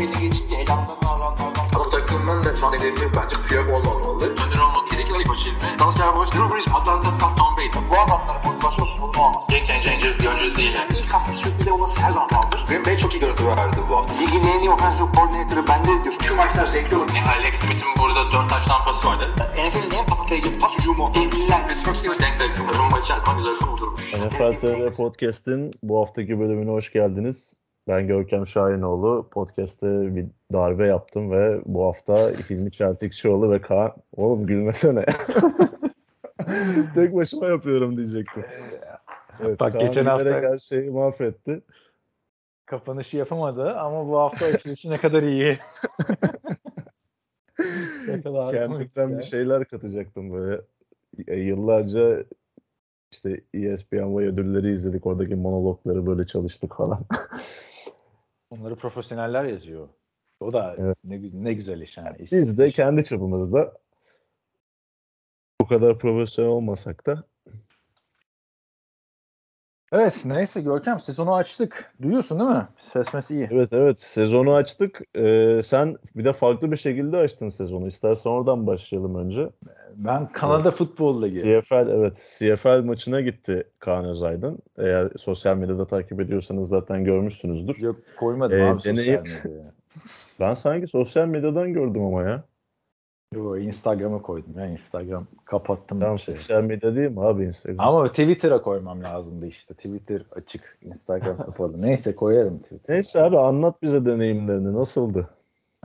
belli geçince elanlarını adamlardan Ama takımın da şu an hedefi bence Piyok olmamalı. Önder ilk başı ilmi. Dalsya Boş, Drew Brees, Atlanta, Tom, Tom Brady. bu adamların motivasyonsuz bunu olmaz. Game changer bir oyuncu değil yani. İlk hafta sürpriz olması her zaman kaldır. Green Bay çok iyi görüntü verdi bu hafta. Ligin en iyi offensive coordinator'ı bende diyor. Şu maçlar zevkli olur. Yani Alex Smith'in burada 4 taş tampası vardı. NFL'in en patlayıcı pas hücumu. Devliler. Pittsburgh Steelers denk denk. Rumba içerisinde güzel kurdurmuş. NFL TR Podcast'in bu haftaki bölümüne hoş geldiniz. Ben Görkem Şahinoğlu. Podcast'te bir darbe yaptım ve bu hafta Hilmi Çeltikçioğlu ve Kaan... Oğlum gülmesene. Tek başıma yapıyorum diyecektim. Evet, Bak Kaan geçen hafta- her şeyi mahvetti. kapanışı yapamadı ama bu hafta açılışı ne kadar iyi. ne kadar Kendimden bir şeyler katacaktım böyle. E, Yıllarca işte ESPN Vay ödülleri izledik. Oradaki monologları böyle çalıştık falan. Onları profesyoneller yazıyor. O da Evet. ne, ne güzel iş yani. Biz de kendi çapımızda bu kadar profesyonel olmasak da Evet neyse Görkem sezonu açtık. Duyuyorsun değil mi? Ses mes iyi. Evet evet sezonu açtık. Ee, sen bir de farklı bir şekilde açtın sezonu. İstersen oradan başlayalım önce. Ben Kanada Evet, Futbol Ligi. CFL evet CFL maçına gitti Kaan Özaydın. Eğer sosyal medyada takip ediyorsanız zaten görmüşsünüzdür. Yok koymadım Ee, abi deneyim- sosyal medyaya. Ben sanki sosyal medyadan gördüm ama ya. Yo, Instagram'a koydum ya Instagram kapattım. Tamam şey. sosyal medya değil mi abi Instagram? Ama Twitter'a koymam lazımdı işte. Twitter açık, Instagram kapalı. Neyse koyarım Twitter'a. Neyse abi anlat bize deneyimlerini. Nasıldı?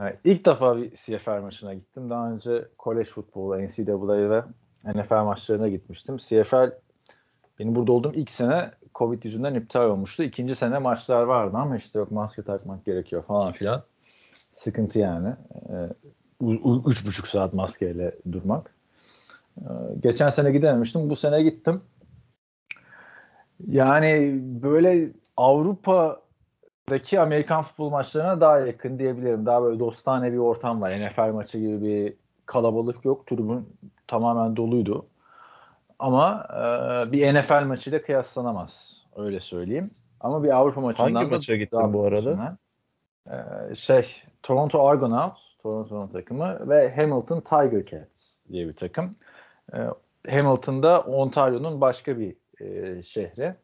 Yani ilk defa bir CFL maçına gittim. Daha önce kolej futbolu, NCAA ve NFL maçlarına gitmiştim. CFL benim burada olduğum ilk sene Covid yüzünden iptal olmuştu. İkinci sene maçlar vardı ama işte yok maske takmak gerekiyor falan filan. Sıkıntı yani. Ee, üç buçuk saat maskeyle durmak. Ee, geçen sene gidememiştim. Bu sene gittim. Yani böyle Avrupa'daki Amerikan futbol maçlarına daha yakın diyebilirim. Daha böyle dostane bir ortam var. NFL maçı gibi bir kalabalık yok. Tribün tamamen doluydu. Ama e, bir NFL maçıyla kıyaslanamaz. Öyle söyleyeyim. Ama bir Avrupa maçından Hangi maça gittin bu arada? Ee, şey Toronto Argonauts, Toronto'nun takımı ve Hamilton Tiger Cats diye bir takım. Ee, Hamilton'da Ontario'nun başka bir e, şehri.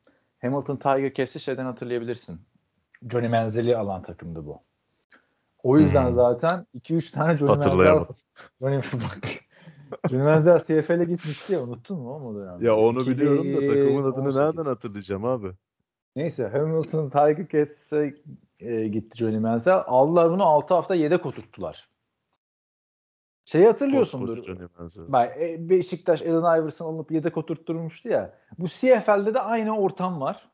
Hamilton Tiger Cats'i şeyden hatırlayabilirsin. Johnny Manziel'i alan takımdı bu. O yüzden Hmm. zaten 2-3 tane Johnny Manziel Hatırlayamadım. Johnny bak. Johnny Manziel CFL'e gitmişti ya unuttun mu o dönemde? Ya onu biliyorum da takımın adını 2018. nereden hatırlayacağım abi? Neyse Hamilton Tiger Cats'e e, gitti Johnny Manziel. Aldılar bunu 6 hafta yedek oturttular. Şeyi hatırlıyorsundur. Manziel. Bak, e, Beşiktaş Allen Iverson alıp yedek oturtturmuştu ya. Bu CFL'de de aynı ortam var.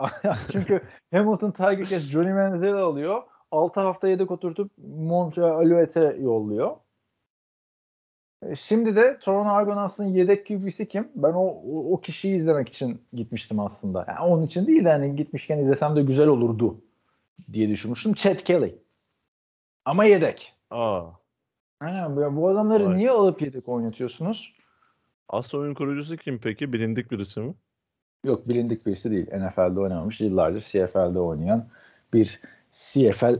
Çünkü Hamilton Tiger Cats Johnny Manziel'i alıyor. 6 hafta yedek oturtup Montreal Alouette'e yolluyor. E, Şimdi de Toronto Argonauts'ın yedek QB'si kim? Ben o, o, o kişiyi izlemek için gitmiştim aslında. Yani onun için değil de hani gitmişken izlesem de güzel olurdu diye düşünmüştüm. Chad Kelly. Ama yedek. Aa. Bu- bu adamları Vay. niye alıp yedek oynatıyorsunuz? Asıl oyun kurucusu kim peki? Bilindik birisi mi? Yok bilindik birisi değil. NFL'de oynamamış. Yıllardır CFL'de oynayan bir CFL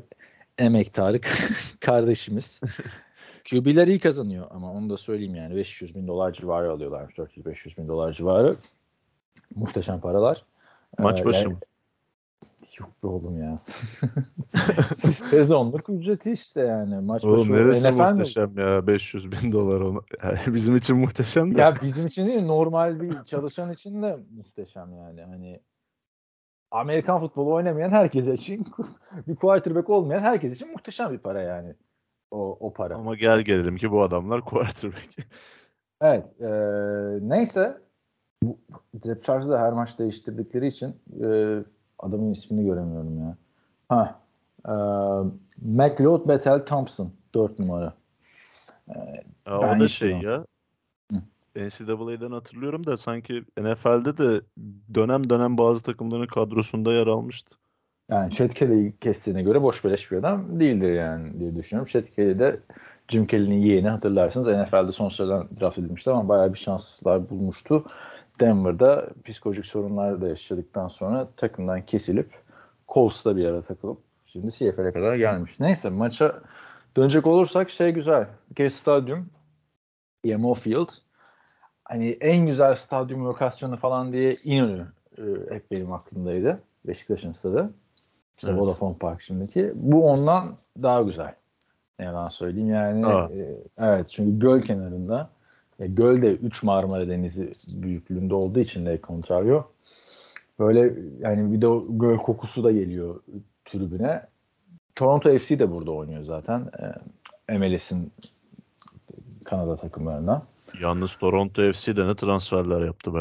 emektarı kardeşimiz. QB'ler iyi kazanıyor ama onu da söyleyeyim yani 500 bin dolar civarı alıyorlarmış. 400-500 bin dolar civarı. Muhteşem paralar. Maç Ee, başı yani- mı? Yok be oğlum ya. Sezonluk ücreti işte yani. Maç Oğlum başı neresi NFL mi? muhteşem ya 500 bin dolar ona. Yani bizim için muhteşem de. Ya bizim için değil normal bir çalışan için de muhteşem yani. Hani Amerikan futbolu oynamayan herkes için bir quarterback olmayan herkes için muhteşem bir para yani. O, o para. Ama gel gelelim ki bu adamlar quarterback. Evet. e, neyse depth charge'ı da her maç değiştirdikleri için e, adamın ismini göremiyorum ya. Ha. E, McLeod Bethel Thompson 4 numara. Ya Ben o da şey ya. NCAA'den hatırlıyorum da sanki NFL'de de dönem dönem bazı takımların kadrosunda yer almıştı. Yani Chad Kelly'yi kestiğine göre boş beleş bir adam değildir yani diye düşünüyorum. Chad Kelly de Jim Kelly'nin yeğeni hatırlarsınız. NFL'de son sıradan draft edilmişti ama bayağı bir şanslar bulmuştu. Denver'da psikolojik sorunlar da yaşadıktan sonra takımdan kesilip Colts'ta bir ara takılıp Şimdi CFL'e kadar gelmiş. Neyse maça dönecek olursak şey güzel. Bir kere stadyum EMO Field. Hani en güzel stadyum lokasyonu falan diye İnönü e, hep benim aklımdaydı. Beşiktaş'ın stadı. İşte Evet. Vodafone Park şimdiki. Bu ondan daha güzel. Ne yalan söyleyeyim yani. Aa. e, evet çünkü göl kenarında. E, göl de 3 Marmara Denizi büyüklüğünde olduğu için Lake Ontario. Böyle yani bir de o göl kokusu da geliyor tribüne. Toronto FC de burada oynuyor zaten. E, MLS'in Kanada takımlarından. Yalnız Toronto FC de ne transferler yaptı be.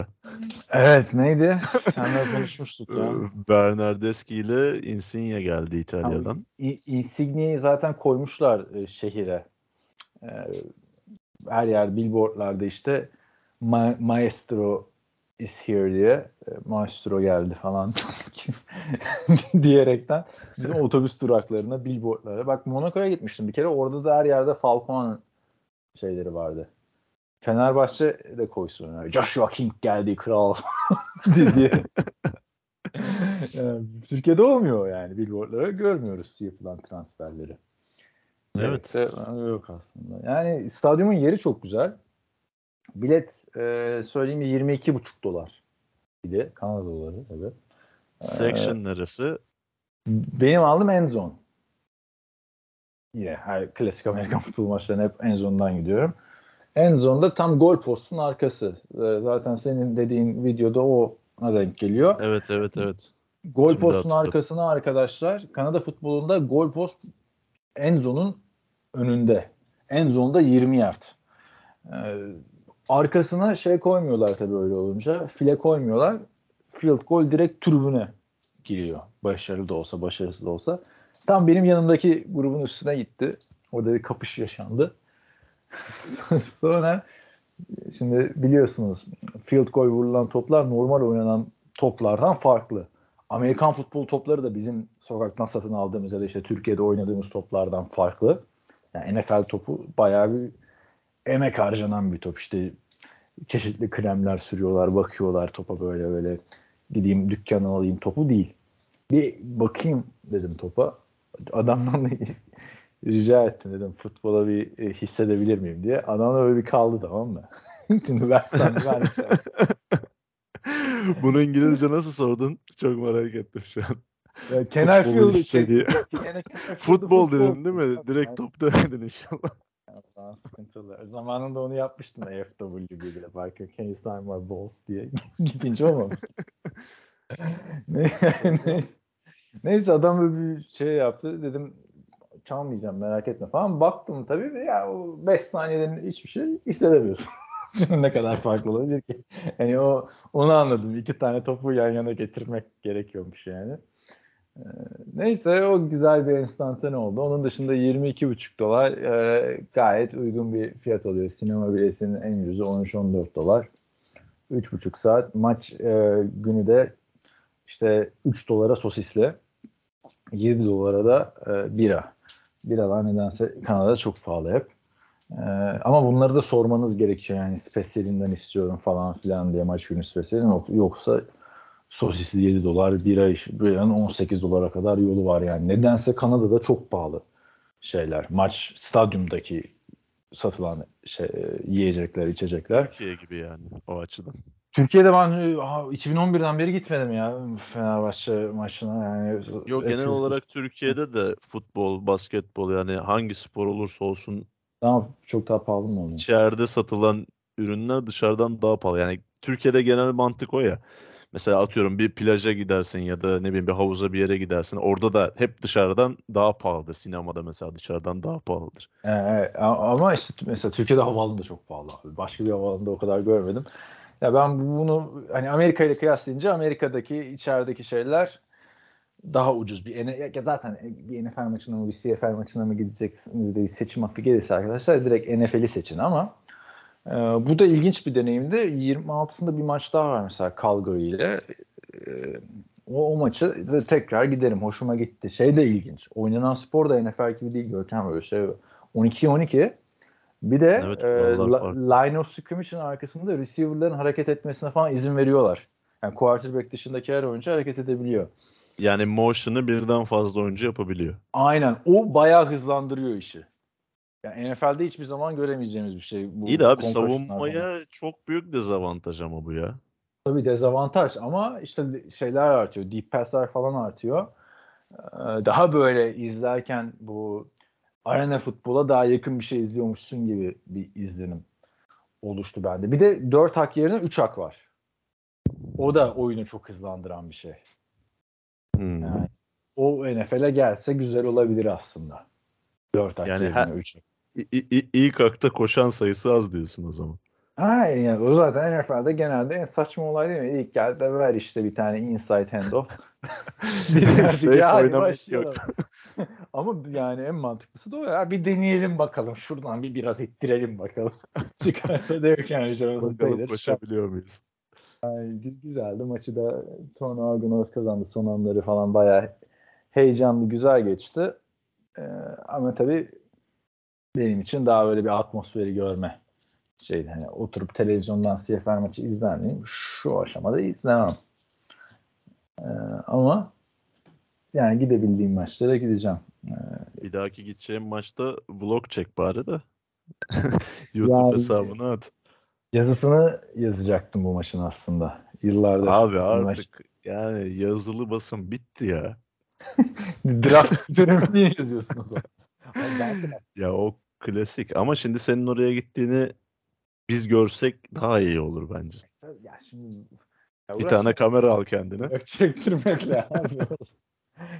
Evet neydi? Seninle konuşmuştuk ya. Bernardeschi ile Insigne geldi İtalya'dan. İ- Insignia'yı zaten koymuşlar e, şehire. E, her yer billboardlarda işte Ma- Maestro is here diye e, Maestro geldi falan diyerekten bizim otobüs duraklarına billboardlara. Bak Monaco'ya gitmiştim bir kere orada da her yerde Falcon şeyleri vardı. Fenerbahçe de koysun. Yani. Joshua King geldi kral diye. Yani Türkiye'de olmuyor yani billboardlara görmüyoruz yapılan transferleri. Evet. Evet, yok aslında. Yani stadyumun yeri çok güzel. Bilet e, söyleyeyim 22,5 dolar. Bir de Kanada doları tabii. Section neresi? Benim aldığım en zone. Yine her klasik Amerikan futbol maçlarına hep en zone'dan gidiyorum. En zone'da tam gol postun arkası. E, Zaten senin dediğin videoda o denk geliyor. Evet evet evet. Gol Şimdi postun hatırladım. arkasına arkadaşlar Kanada futbolunda gol post en zonun önünde. En zonda 20 yard. Ee, arkasına şey koymuyorlar tabii öyle olunca. File koymuyorlar. Field goal direkt tribüne giriyor. Başarılı da olsa, başarısız da olsa. Tam benim yanımdaki grubun üstüne gitti. Orada bir kapış yaşandı. Sonra şimdi biliyorsunuz field goal vurulan toplar normal oynanan toplardan farklı. Amerikan futbol topları da bizim sokaktan satın aldığımız ya da işte Türkiye'de oynadığımız toplardan farklı. Yani NFL topu bayağı bir emek harcanan bir top. İşte çeşitli kremler sürüyorlar, bakıyorlar topa böyle böyle gideyim dükkana alayım topu değil. Bir bakayım dedim topa. Adamdan da rica ettim dedim futbola bir e, hissedebilir miyim diye. Adam da böyle bir kaldı tamam mı? Şimdi versen versen. Bunu İngilizce nasıl sordun? Çok merak ettim şu an. Ya Kenar kenar field'ı Futbol dedin değil mi? Direkt top demedin inşallah. Falan sıkıntılı. Zamanında onu yapmıştım AFW diye. Belki can you sign my balls diye. Gidince olmamış. Ne- Neyse. Neyse adam böyle bir şey yaptı. Dedim çalmayacağım merak etme falan. Baktım tabii ya o 5 saniyeden hiçbir şey hissedemiyorsun. Ne kadar farklı olabilir ki? Yani o onu anladım. İki tane topu yan yana getirmek gerekiyormuş yani. Ee, Neyse o güzel bir enstantane oldu. Onun dışında 22,5 dolar e, gayet uygun bir fiyat oluyor. Sinema biletinin en ucuzu 13-14 dolar. 3,5 saat. Maç e, günü de işte 3 dolara sosisli. 7 dolara da e, bira. Biralar nedense Kanada'da çok pahalı hep. E, ama bunları da sormanız gerekiyor. Yani spesiyelinden istiyorum falan filan diye maç günü spesiyeli. Yok- Yoksa sosisli 7 dolar, bira iş, biranın 18 dolara kadar yolu var yani. Nedense Kanada'da çok pahalı şeyler. Maç stadyumdaki satılan şey, yiyecekler, içecekler. Türkiye gibi yani o açıdan. Türkiye'de ben e, ha, 2011'den beri gitmedim ya Fenerbahçe maçına yani. Yok genel olarak Türkiye'de de futbol, basketbol yani hangi spor olursa olsun Daha çok daha pahalı mı oluyor? içeride satılan ürünler dışarıdan daha pahalı. Yani Türkiye'de genel mantık o ya. Mesela atıyorum bir plaja gidersin ya da ne bileyim bir havuza bir yere gidersin. Orada da hep dışarıdan daha pahalıdır. Sinemada mesela dışarıdan daha pahalıdır. Evet, ama işte mesela Türkiye'de havaalanı da çok pahalı abi. Başka bir havaalanında o kadar görmedim. Ya ben bunu hani Amerika ile kıyaslayınca Amerika'daki içerideki şeyler daha ucuz. Bir ya zaten bir NFL maçına mı bir CFL maçına mı gideceksiniz diye bir seçim hakkı gelirse arkadaşlar direkt NFL'i seçin ama e, bu da ilginç bir deneyimdi. 26'sında bir maç daha var mesela Calgary ile. E, o, o maçı tekrar giderim. Hoşuma gitti. Şey de ilginç. Oynanan spor da NFL gibi değil Görkem böyle şey. 12-12 bir de Evet, e, la- line of scrimmage'in arkasında receiver'ların hareket etmesine falan izin veriyorlar. Yani quarterback dışındaki her oyuncu hareket edebiliyor. Yani motion'ı birden fazla oyuncu yapabiliyor. Aynen. O bayağı hızlandırıyor işi. Yani NFL'de hiçbir zaman göremeyeceğimiz bir şey. Bu İyi de abi savunmaya çok büyük dezavantaj ama bu ya. Tabii dezavantaj ama işte şeyler artıyor. Deep pass'ler falan artıyor. Ee, Daha böyle izlerken bu arena futbola daha yakın bir şey izliyormuşsun gibi bir izlenim oluştu bende. Bir de 4 hak yerine 3 hak var. O da oyunu çok hızlandıran bir şey. Hmm. Yani o NFL'e gelse güzel olabilir aslında. 4 hak Yani yerine her- 3 hak. İlk akta koşan sayısı az diyorsun o zaman. Ha yani o zaten NFL'de genelde en saçma olay değil mi? İlk geldi ver işte bir tane inside handoff. bir Safe ya hadi oynamak başlayalım. Ama yani en mantıklısı da o ya. Bir deneyelim bakalım. Şuradan bir biraz ittirelim bakalım. Çıkarsa Derrick Henry Jones'un Bakalım Taylor. koşabiliyor muyuz? Güz- Güzeldi. Maçı da Tony Argonaut kazandı. Son anları falan bayağı heyecanlı, güzel geçti. Ee, ama tabii benim için daha böyle bir atmosferi görme şeydi. Hani oturup televizyondan CFR maçı izler miyim? Şu aşamada izlemem. Ee, ama yani gidebildiğim maçlara gideceğim. Bir dahaki gideceğim maçta vlog çek bari de. YouTube Yani- hesabına at. Yazısını yazacaktım bu maçın aslında. Yıllardır. Abi bu maç- artık yani yazılı basın bitti ya. Draft dönemini yazıyorsun o zaman. Ya o klasik ama şimdi senin oraya gittiğini biz görsek daha iyi olur bence. Ya şimdi ya Bir tane kamera al kendine. Çektirmekle abi.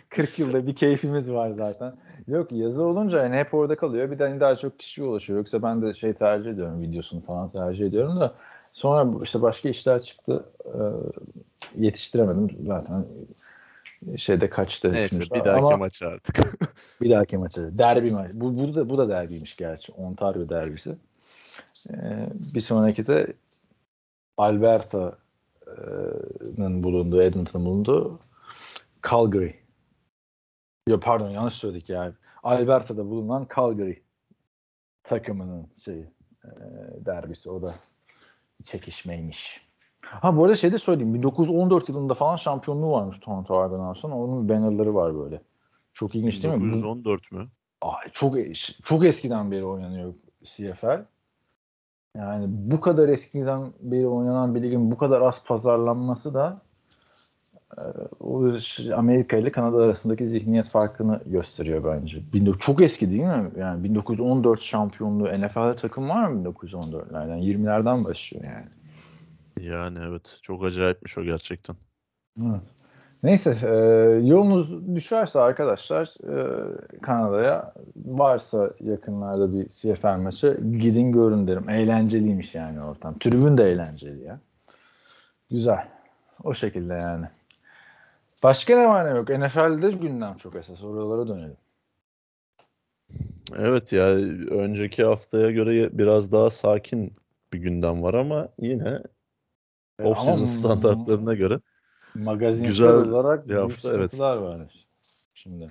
40 yılda bir keyfimiz var zaten. Yok yazı olunca yani hep orada kalıyor. Bir de hani daha çok kişiye ulaşıyor. Yoksa ben de şey tercih ediyorum. Videosunu falan tercih ediyorum da sonra işte başka işler çıktı. Ee, yetiştiremedim zaten. Şeyde kaçtı. Neyse bir dahaki Ama maç artık. bir dahaki maçı. Derbi maçı. Bu, bu, da, bu da derbiymiş gerçi. Ontario derbisi. Ee, bir sonraki de Alberta'nın bulunduğu, Edmonton'ın bulunduğu Calgary. Yo pardon yanlış söyledik ya. Alberta'da bulunan Calgary takımının şeyi e, derbisi. O da çekişmeymiş. Ha bu arada şey de söyleyeyim. 1914 yılında falan şampiyonluğu varmış Toronto Argonauts'un. Onun bannerları var böyle. Çok ilginç değil mi? Bu- 1914 mü? Ay, çok çok eskiden beri oynanıyor CFL. Yani bu kadar eskiden beri oynanan bir ligin bu kadar az pazarlanması da e, Amerika ile Kanada arasındaki zihniyet farkını gösteriyor bence. 19 çok eski değil mi? Yani 1914 şampiyonluğu NFL'de takım var mı 1914'lerden? 20'lerden başlıyor yani. Yani evet çok acayipmiş o gerçekten. Evet. Neyse e, yolunuz düşerse arkadaşlar e, Kanada'ya varsa yakınlarda bir CFL maçı gidin görün derim. Eğlenceliymiş yani ortam. Tribün de eğlenceli ya. Güzel. O şekilde yani. Başka ne var ne yok? NFL'de gündem çok esas. Oralara dönelim. Evet ya önceki haftaya göre biraz daha sakin bir gündem var ama yine E, off-season standartlarına göre. Magazinsel güzel olarak bir hafta, evet. var. Şimdi.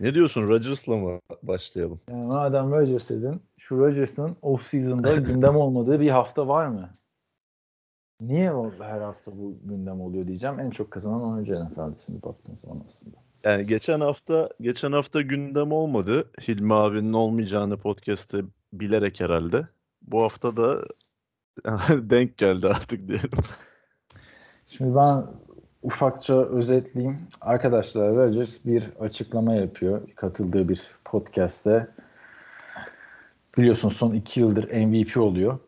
Ne diyorsun Rodgers'la mı başlayalım? Yani madem Rodgers dedin, şu Rodgers'ın off-season'da gündem olmadığı bir hafta var mı? Niye her hafta bu gündem oluyor diyeceğim. En çok kazanan oyuncu NFL'de şimdi baktığın zaman aslında. Yani geçen hafta geçen hafta gündem olmadı. Hilmi abinin olmayacağını podcast'te bilerek herhalde. Bu hafta da denk geldi artık diyelim. Şimdi ben ufakça özetleyeyim. Arkadaşlar Rodgers bir açıklama yapıyor. Katıldığı bir podcast'te. Biliyorsun son iki yıldır MVP oluyor.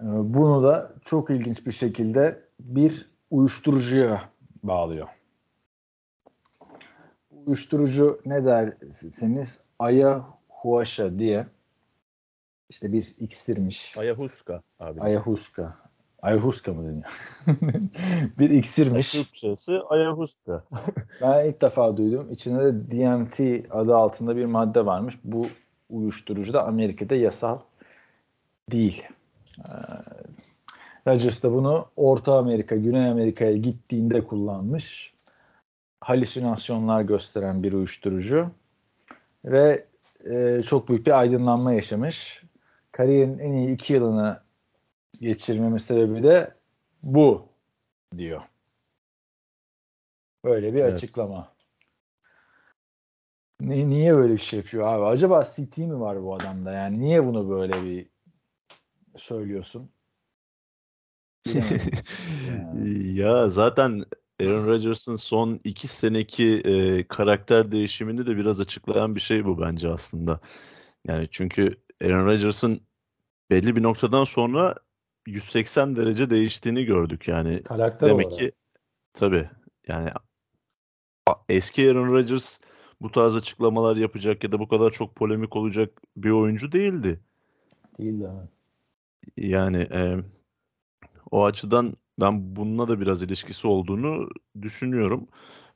Ee, Bunu da çok ilginç bir şekilde bir uyuşturucuya bağlıyor. Uyuşturucu ne derseniz ayahuasca diye işte bir iksirmiş. Ayahuasca abi. Ayahuasca. Ayahuasca mı deniyor? bir iksirmiş. Türkçesi ayahuasca. Ben ilk defa duydum. İçinde de DMT adı altında bir madde varmış. Bu uyuşturucu da Amerika'da yasal değil. Ee, Rodgers da bunu Orta Amerika, Güney Amerika'ya gittiğinde kullanmış. Halüsinasyonlar gösteren bir uyuşturucu. Ve e, çok büyük bir aydınlanma yaşamış. Kariyerin en iyi iki yılını geçirmemin sebebi de bu diyor. Böyle bir Evet. açıklama. Ne, niye böyle bir şey yapıyor abi? Acaba CT mi var bu adamda? Yani niye bunu böyle bir söylüyorsun? Ya zaten Aaron Rodgers'ın son iki seneki e, karakter değişimini de biraz açıklayan bir şey bu bence aslında. Yani çünkü Aaron Rodgers'ın belli bir noktadan sonra 180 derece değiştiğini gördük yani. Karakter Demek olarak. ki tabii yani eski Aaron Rodgers bu tarz açıklamalar yapacak ya da bu kadar çok polemik olacak bir oyuncu değildi. Değil de. evet. Yani e, o açıdan ben bununla da biraz ilişkisi olduğunu düşünüyorum.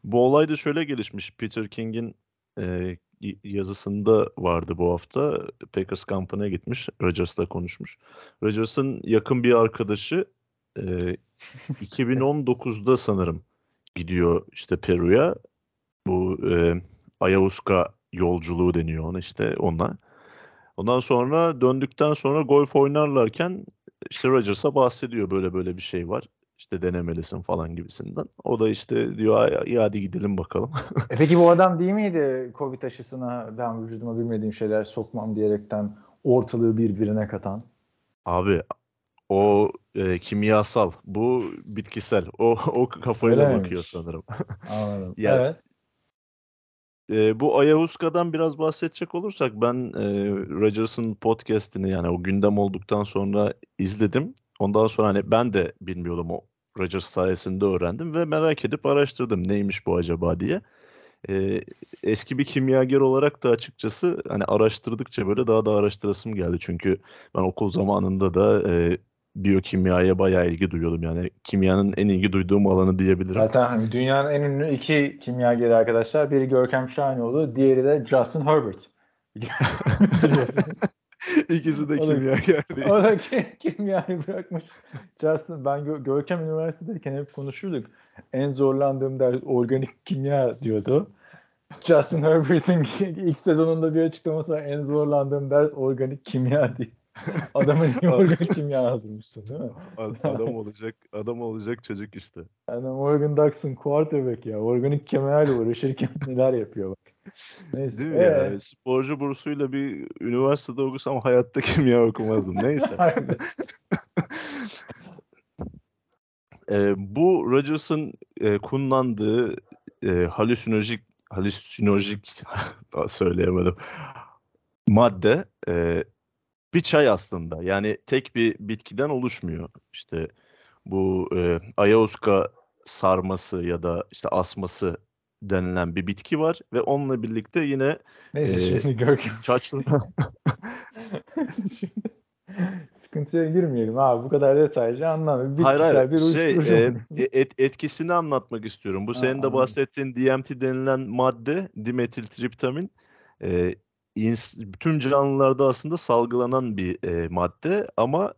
Bu olay da şöyle gelişmiş. Peter King'in e, yazısında vardı bu hafta. Packers kampına gitmiş. Rodgers'la konuşmuş. Rodgers'ın yakın bir arkadaşı e, 2019'da sanırım gidiyor işte Peru'ya. Bu e, Ayahuasca yolculuğu deniyor ona işte ona. Ondan sonra döndükten sonra golf oynarlarken işte Rodgers'a bahsediyor böyle böyle bir şey var. İşte denemelisin falan gibisinden. O da işte diyor "Ay, iyi hadi gidelim bakalım. E peki bu adam değil miydi Covid aşısına ben vücuduma bilmediğim şeyler sokmam diyerekten ortalığı birbirine katan? Abi o e, kimyasal, bu bitkisel. O o kafayla Öyle bakıyor miymiş? sanırım. Anladım. Ya- evet. E, bu Ayahuasca'dan biraz bahsedecek olursak ben e, Rodgers'ın podcast'ini yani o gündem olduktan sonra izledim. Ondan sonra hani ben de bilmiyordum o Rodgers sayesinde öğrendim ve merak edip araştırdım neymiş bu acaba diye. E, eski bir kimyager olarak da açıkçası hani araştırdıkça böyle daha da araştırasım geldi. Çünkü ben okul zamanında da e, biyokimyaya bayağı ilgi duyuyordum. Yani kimyanın en ilgi duyduğum alanı diyebilirim. Zaten hani dünyanın en ünlü iki kimyageri arkadaşlar. Biri Görkem Şahinoğlu, diğeri de Justin Herbert. İkisi de kimyager değil. o da ki- kimyayı bırakmış. Justin ben Gö- Görkem Üniversitedeyken hep konuşurduk. En zorlandığım ders organik kimya diyordu. Justin Herbert'in ilk sezonunda bir açıklaması var. En zorlandığım ders organik kimya diye. Adamın niye organik kimya yazdırmışsın değil mi? Ad- Adam olacak, adam olacak çocuk işte. Yani Morgan Ducks'ın quarterback ya. Organik kimyayla uğraşırken neler yapıyor bak. Neyse. Değil mi ee, ya? Sporcu bursuyla bir üniversitede okusam hayatta kimya okumazdım. Neyse. Ee, bu Rodgers'ın e, kullandığı e, halüsinojik halüsinojik söyleyemedim madde e, bir çay aslında. Yani tek bir bitkiden oluşmuyor. İşte bu e, ayahuasca sarması ya da işte asması denilen bir bitki var ve onunla birlikte yine Neyse Ee, şimdi Görkem. sıkıntıya girmeyelim abi. Bu kadar detaylıca anlamıyorum. Hayır Bitkisel hayır bir şey uyuşturucu. e, et, etkisini anlatmak istiyorum. Bu Ha, senin de anladım. bahsettiğin DMT denilen madde dimetiltriptamin e, tüm canlılarda aslında salgılanan bir e, madde ama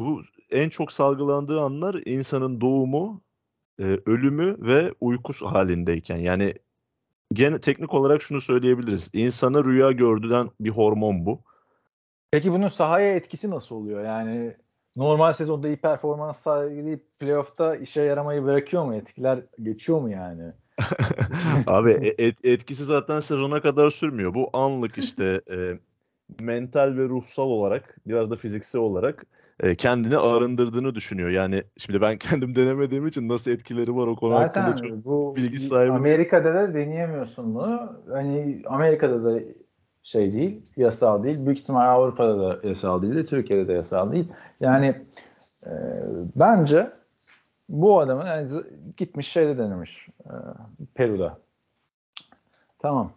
bu en çok salgılandığı anlar insanın doğumu, e, ölümü ve uykusu halindeyken. Yani gene teknik olarak şunu söyleyebiliriz. İnsana rüya gördüren bir hormon bu. Peki bunun sahaya etkisi nasıl oluyor? Yani normal sezonda iyi performans sergileyip playoff'ta işe yaramayı bırakıyor mu? Etkiler geçiyor mu yani? Abi e- et- etkisi zaten sezona kadar sürmüyor. Bu anlık işte e, mental ve ruhsal olarak biraz da fiziksel olarak e, kendini arındırdığını düşünüyor. Yani şimdi ben kendim denemediğim için nasıl etkileri var o konu hakkında Zaten çok bu bilgi sahibi. Amerika'da da deneyemiyorsun bunu. Hani Amerika'da da şey değil, yasal değil. Büyük ihtimal Avrupa'da da yasal değil, Türkiye'de de yasal değil. Yani e, bence bu adamın yani gitmiş şeyde denemiş. e, Peru'da. Tamam.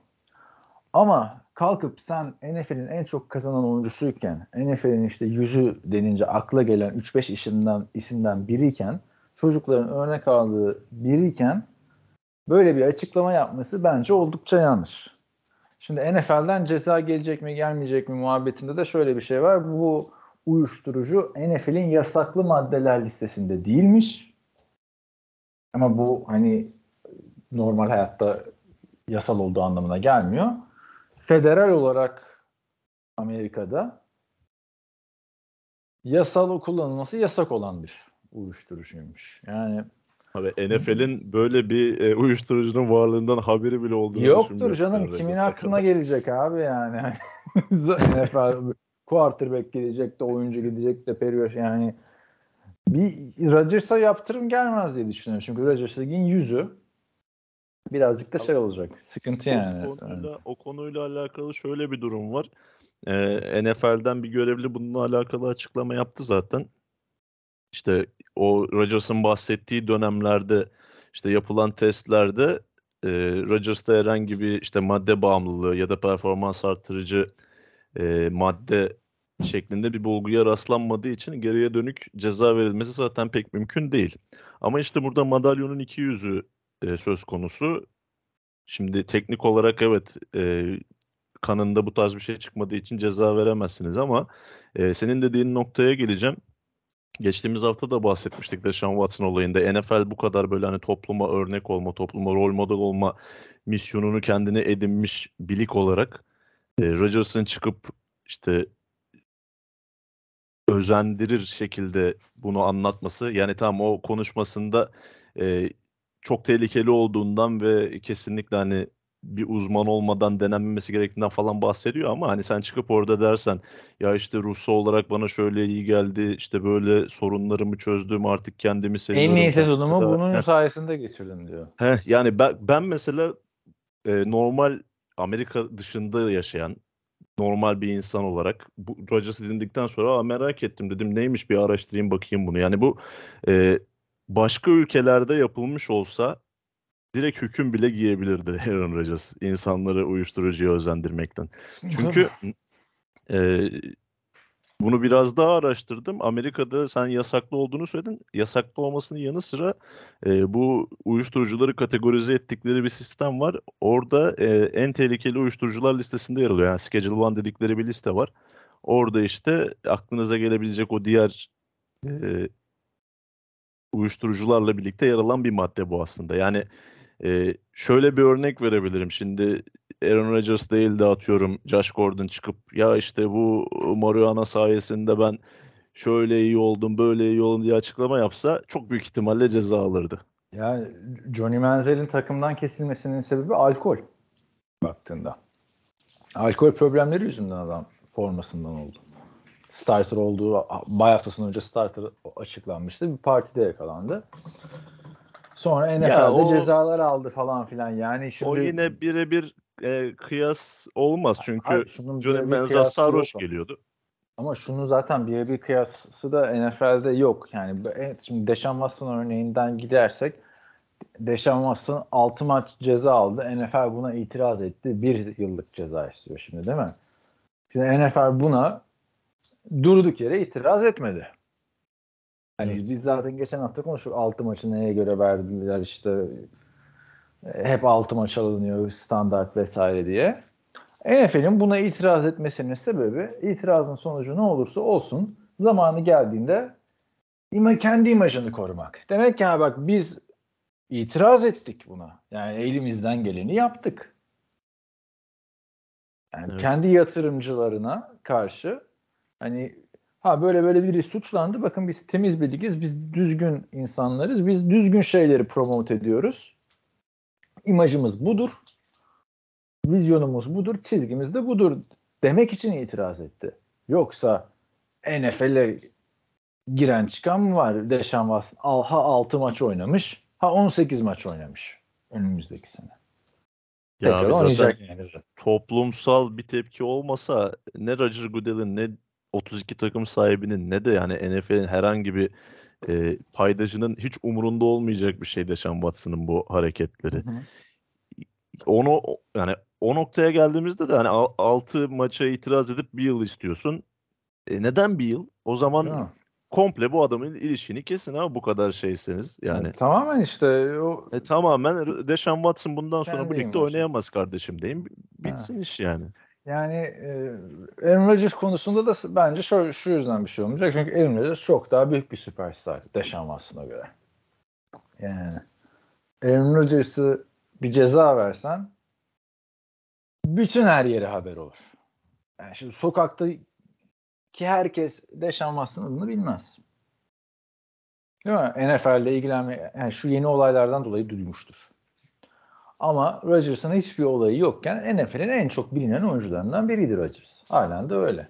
Ama kalkıp sen NFL'in en çok kazanan oyuncusuyken, NFL'in işte yüzü denince akla gelen 3-5 isimden, isimden biriyken, çocukların örnek aldığı biriyken böyle bir açıklama yapması bence oldukça yanlış. Şimdi NFL'den ceza gelecek mi gelmeyecek mi muhabbetinde de şöyle bir şey var. Bu uyuşturucu NFL'in yasaklı maddeler listesinde değilmiş. Ama bu hani normal hayatta yasal olduğu anlamına gelmiyor. Federal olarak Amerika'da yasal kullanılması yasak olan bir uyuşturucuymuş. Yani Abi NFL'in böyle bir e, uyuşturucunun varlığından haberi bile olduğunu Yoktur canım. Kimin aklına kadar. gelecek abi yani. NFL quarterback gidecek de oyuncu gidecek de periyoş yani bir Rodgers'a yaptırım gelmez diye düşünüyorum. Çünkü Rodgers ligin yüzü birazcık da şey olacak. Sıkıntı yani. O konuyla, o konuyla alakalı şöyle bir durum var. Ee, NFL'den bir görevli bununla alakalı açıklama yaptı zaten. İşte o Rodgers'ın bahsettiği dönemlerde işte yapılan testlerde e, Rodgers'ta herhangi bir işte madde bağımlılığı ya da performans artırıcı e, madde şeklinde bir bulguya rastlanmadığı için geriye dönük ceza verilmesi zaten pek mümkün değil. Ama işte burada madalyonun iki yüzü e, söz konusu. Şimdi teknik olarak evet e, kanında bu tarz bir şey çıkmadığı için ceza veremezsiniz ama e, senin dediğin noktaya geleceğim. Geçtiğimiz hafta da bahsetmiştik Deshaun Watson olayında. NFL bu kadar böyle hani topluma örnek olma, topluma rol model olma misyonunu kendine edinmiş bilik olarak e, Rodgers'ın çıkıp işte özendirir şekilde bunu anlatması yani tam o konuşmasında e, çok tehlikeli olduğundan ve kesinlikle hani bir uzman olmadan denenmemesi gerektiğinden falan bahsediyor ama hani sen çıkıp orada dersen ya işte Russo olarak bana şöyle iyi geldi işte böyle sorunlarımı çözdüm artık kendimi seviyorum. En iyi sezonumu da- bunun Heh. sayesinde geçirdim diyor. Heh, yani ben, ben mesela e, normal Amerika dışında yaşayan normal bir insan olarak bu Rodgers'ı dinledikten sonra "Aa, merak ettim dedim neymiş bir araştırayım bakayım bunu. Yani bu e, başka ülkelerde yapılmış olsa direkt hüküm bile giyebilirdi Aaron Rodgers insanları uyuşturucuya özendirmekten. Çünkü e, bunu biraz daha araştırdım. Amerika'da sen yasaklı olduğunu söyledin. Yasaklı olmasının yanı sıra e, bu uyuşturucuları kategorize ettikleri bir sistem var. Orada e, en tehlikeli uyuşturucular listesinde yer alıyor. Yani Schedule 1 dedikleri bir liste var. Orada işte aklınıza gelebilecek o diğer e, uyuşturucularla birlikte yer alan bir madde bu aslında. Yani e, şöyle bir örnek verebilirim. Şimdi Aaron Rodgers değil de atıyorum Josh Gordon çıkıp ya işte bu marihuana sayesinde ben şöyle iyi oldum böyle iyi oldum diye açıklama yapsa çok büyük ihtimalle ceza alırdı. Yani Johnny Manziel'in takımdan kesilmesinin sebebi alkol baktığında. Alkol problemleri yüzünden adam formasından oldu. Starter olduğu bay haftasından önce starter açıklanmıştı. Bir partide yakalandı. Sonra NFL'de o- cezalar aldı falan filan. Yani şimdi O yine birebir e, kıyas olmaz çünkü Hayır, şunun Johnny Manziel sarhoş geliyordu. Ama şunu zaten birebir kıyası da NFL'de yok. Yani evet, şimdi Deshaun Watson örneğinden gidersek Deshaun Watson 6 maç ceza aldı. NFL buna itiraz etti. 1 yıllık ceza istiyor şimdi değil mi? Şimdi NFL buna durduk yere itiraz etmedi. Hani Evet. biz zaten geçen hafta konuştuk 6 maçı neye göre verdiler işte hep 6 maç alınıyor standart vesaire diye. NFL'in buna itiraz etmesinin sebebi itirazın sonucu ne olursa olsun zamanı geldiğinde ima, kendi imajını korumak. Demek ki ha bak biz itiraz ettik buna. Yani elimizden geleni yaptık. Yani Evet. kendi yatırımcılarına karşı hani ha böyle böyle biri suçlandı. Bakın biz temiz bir ligiz. Biz düzgün insanlarız. Biz düzgün şeyleri promote ediyoruz. İmajımız budur vizyonumuz budur, çizgimiz de budur demek için itiraz etti. Yoksa NFL'e giren çıkan mı var? Deşan Watson al- ha 6 maç oynamış, ha 18 maç oynamış önümüzdeki sene. Ya Tekrar abi oynayacak zaten yani toplumsal bir tepki olmasa ne Roger Goodell'in ne 32 takım sahibinin ne de yani NFL'in herhangi bir e, paydacının hiç umurunda olmayacak bir şey Deshaun Watson'ın bu hareketleri. Hı hı. Onu yani o noktaya geldiğimizde de hani 6 maça itiraz edip bir yıl istiyorsun. E, neden bir yıl? O zaman komple bu adamın ilişkini kesin ama bu kadar şeyseniz yani. Yani tamamen işte o E, tamamen Deshaun Watson bundan sonra Kendi birlikte imajı. oynayamaz kardeşim deyin. Bitsin iş yani. Yani e, Aaron Rodgers konusunda da bence şöyle, şu yüzden bir şey olmayacak. Çünkü Aaron Rodgers çok daha büyük bir süperstar Deshaun Watson'a göre. Yani Aaron Rodgers'ı bir ceza versen bütün her yere haber olur. Yani şimdi sokakta ki herkes Deshaun Watson adını bilmez. Değil mi? NFL'le ilgilenme yani şu yeni olaylardan dolayı duymuştur. Ama Rodgers'ın hiçbir olayı yokken NFL'in en çok bilinen oyuncularından biriydi Rodgers. Halen de öyle.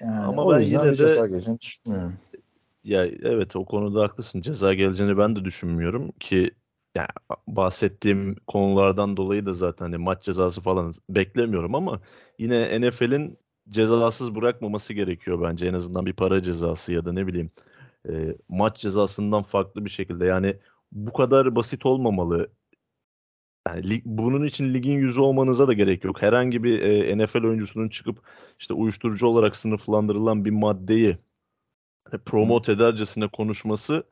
Yani Ama ben yine de- düşünmüyorum. Ya evet o konuda haklısın. Ceza geleceğini ben de düşünmüyorum ki ya bahsettiğim konulardan dolayı da zaten hani maç cezası falan beklemiyorum ama yine NFL'in cezasız bırakmaması gerekiyor bence en azından bir para cezası ya da ne bileyim e, maç cezasından farklı bir şekilde yani bu kadar basit olmamalı. Yani lig- bunun için ligin yüzü olmanıza da gerek yok. Herhangi bir e, NFL oyuncusunun çıkıp işte uyuşturucu olarak sınıflandırılan bir maddeyi hani promote edercesine konuşması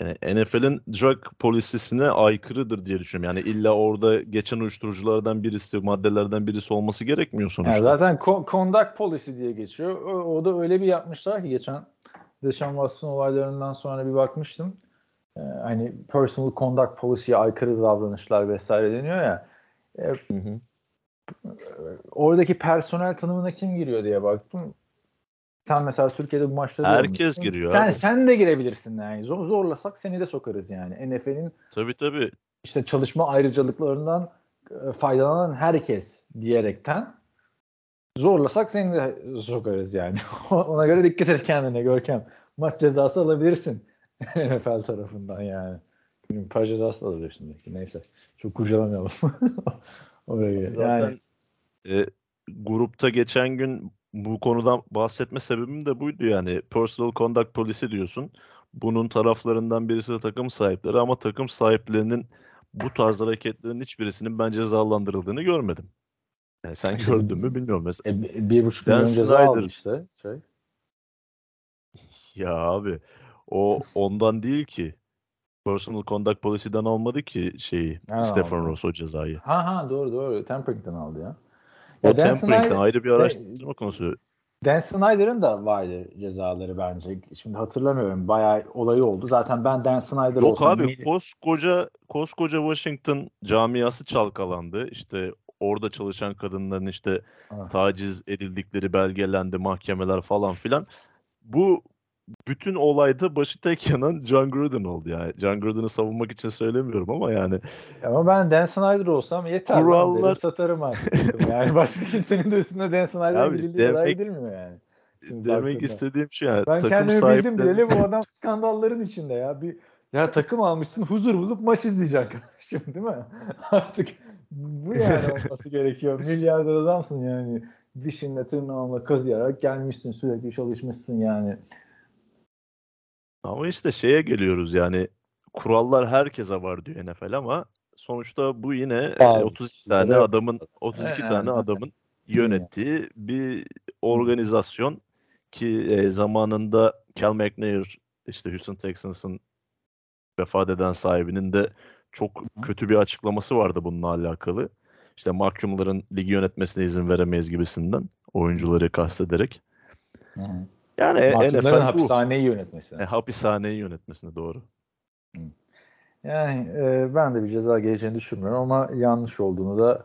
yani NFL'in drug polisisine aykırıdır diye düşünüyorum. Yani illa orada geçen uyuşturuculardan birisi, maddelerden birisi olması gerekmiyor sonuçta. Yani zaten co- conduct policy diye geçiyor. O, o da öyle bir yapmışlar ki geçen Deshaun Watson olaylarından sonra bir bakmıştım. Ee, hani personal conduct policy'ye aykırı davranışlar vesaire deniyor ya. Hı hı. Oradaki personel tanımına kim giriyor diye baktım. Sen mesela Türkiye'de bu maçları Herkes giriyor Sen abi. sen de girebilirsin yani. Zor, zorlasak seni de sokarız yani. NFL'in Tabii tabii. işte çalışma ayrıcalıklarından e, faydalanan herkes diyerekten zorlasak seni de sokarız yani. Ona göre dikkat et kendine Görkem. Maç cezası alabilirsin NFL tarafından yani. Para cezası da belki. Neyse. Çok kurcalamayalım. Orayı. Zaten Yani, e, grupta geçen gün bu konudan bahsetme sebebim de buydu yani. Personal conduct policy diyorsun. Bunun taraflarından birisi de takım sahipleri ama takım sahiplerinin bu tarz hareketlerin hiçbirisinin ben cezalandırıldığını görmedim. Yani sen gördün mü bilmiyorum. Mesela, e, bir- buçuk milyon ceza aldı işte. Şey. ya abi o ondan değil ki. Personal conduct policy'den almadı ki şeyi Ha, Stephen aldı. Ross o cezayı. Ha ha doğru doğru. Tempering'den aldı ya. O Ya Dan tempering'den Snyder- ayrı bir araştırma konusu. Dan Snyder'ın da vardı cezaları bence. Şimdi hatırlamıyorum. Bayağı olayı oldu. Zaten ben Dan Snyder Yok olsam abi neydi? koskoca koskoca Washington camiası çalkalandı. İşte orada çalışan kadınların işte Ah. taciz edildikleri belgelendi, mahkemeler falan filan. Bu bütün olayda başı tek yanan John Gruden oldu yani. John Gruden'ı savunmak için söylemiyorum ama yani Ama ben Dan Snyder olsam yeter. Kurallar- derim, satarım artık. yani başka kimsenin de üstünde Dan Snyder'ın kadar demek- gidilmiyor yani. Şimdi demek baktığında. istediğim şey yani Ben takım kendimi bildim sahipleri bileli bu adam skandalların içinde ya. Bir ya takım almışsın huzur bulup maç izleyeceksin kardeşim değil mi? Artık bu yani olması gerekiyor. Milyarder adamsın yani. Dişinle tırnağınla kazıyarak gelmişsin sürekli çalışmışsın yani. Ama işte şeye geliyoruz yani kurallar herkese var diyor NFL ama sonuçta bu yine e, Bazı 32 tane adamın 32 Evet, tane adamın yönettiği bir organizasyon ki e, zamanında Cal McNair işte Houston Texans'ın vefat eden sahibinin de çok kötü bir açıklaması vardı bununla alakalı. İşte mahkumların ligi yönetmesine izin veremeyiz gibisinden oyuncuları kastederek. Yani Mahkumların bu. hapishaneyi yönetmesi. E, hapishaneyi yönetmesine doğru. Yani e, ben de bir ceza geleceğini düşünmüyorum ama yanlış olduğunu da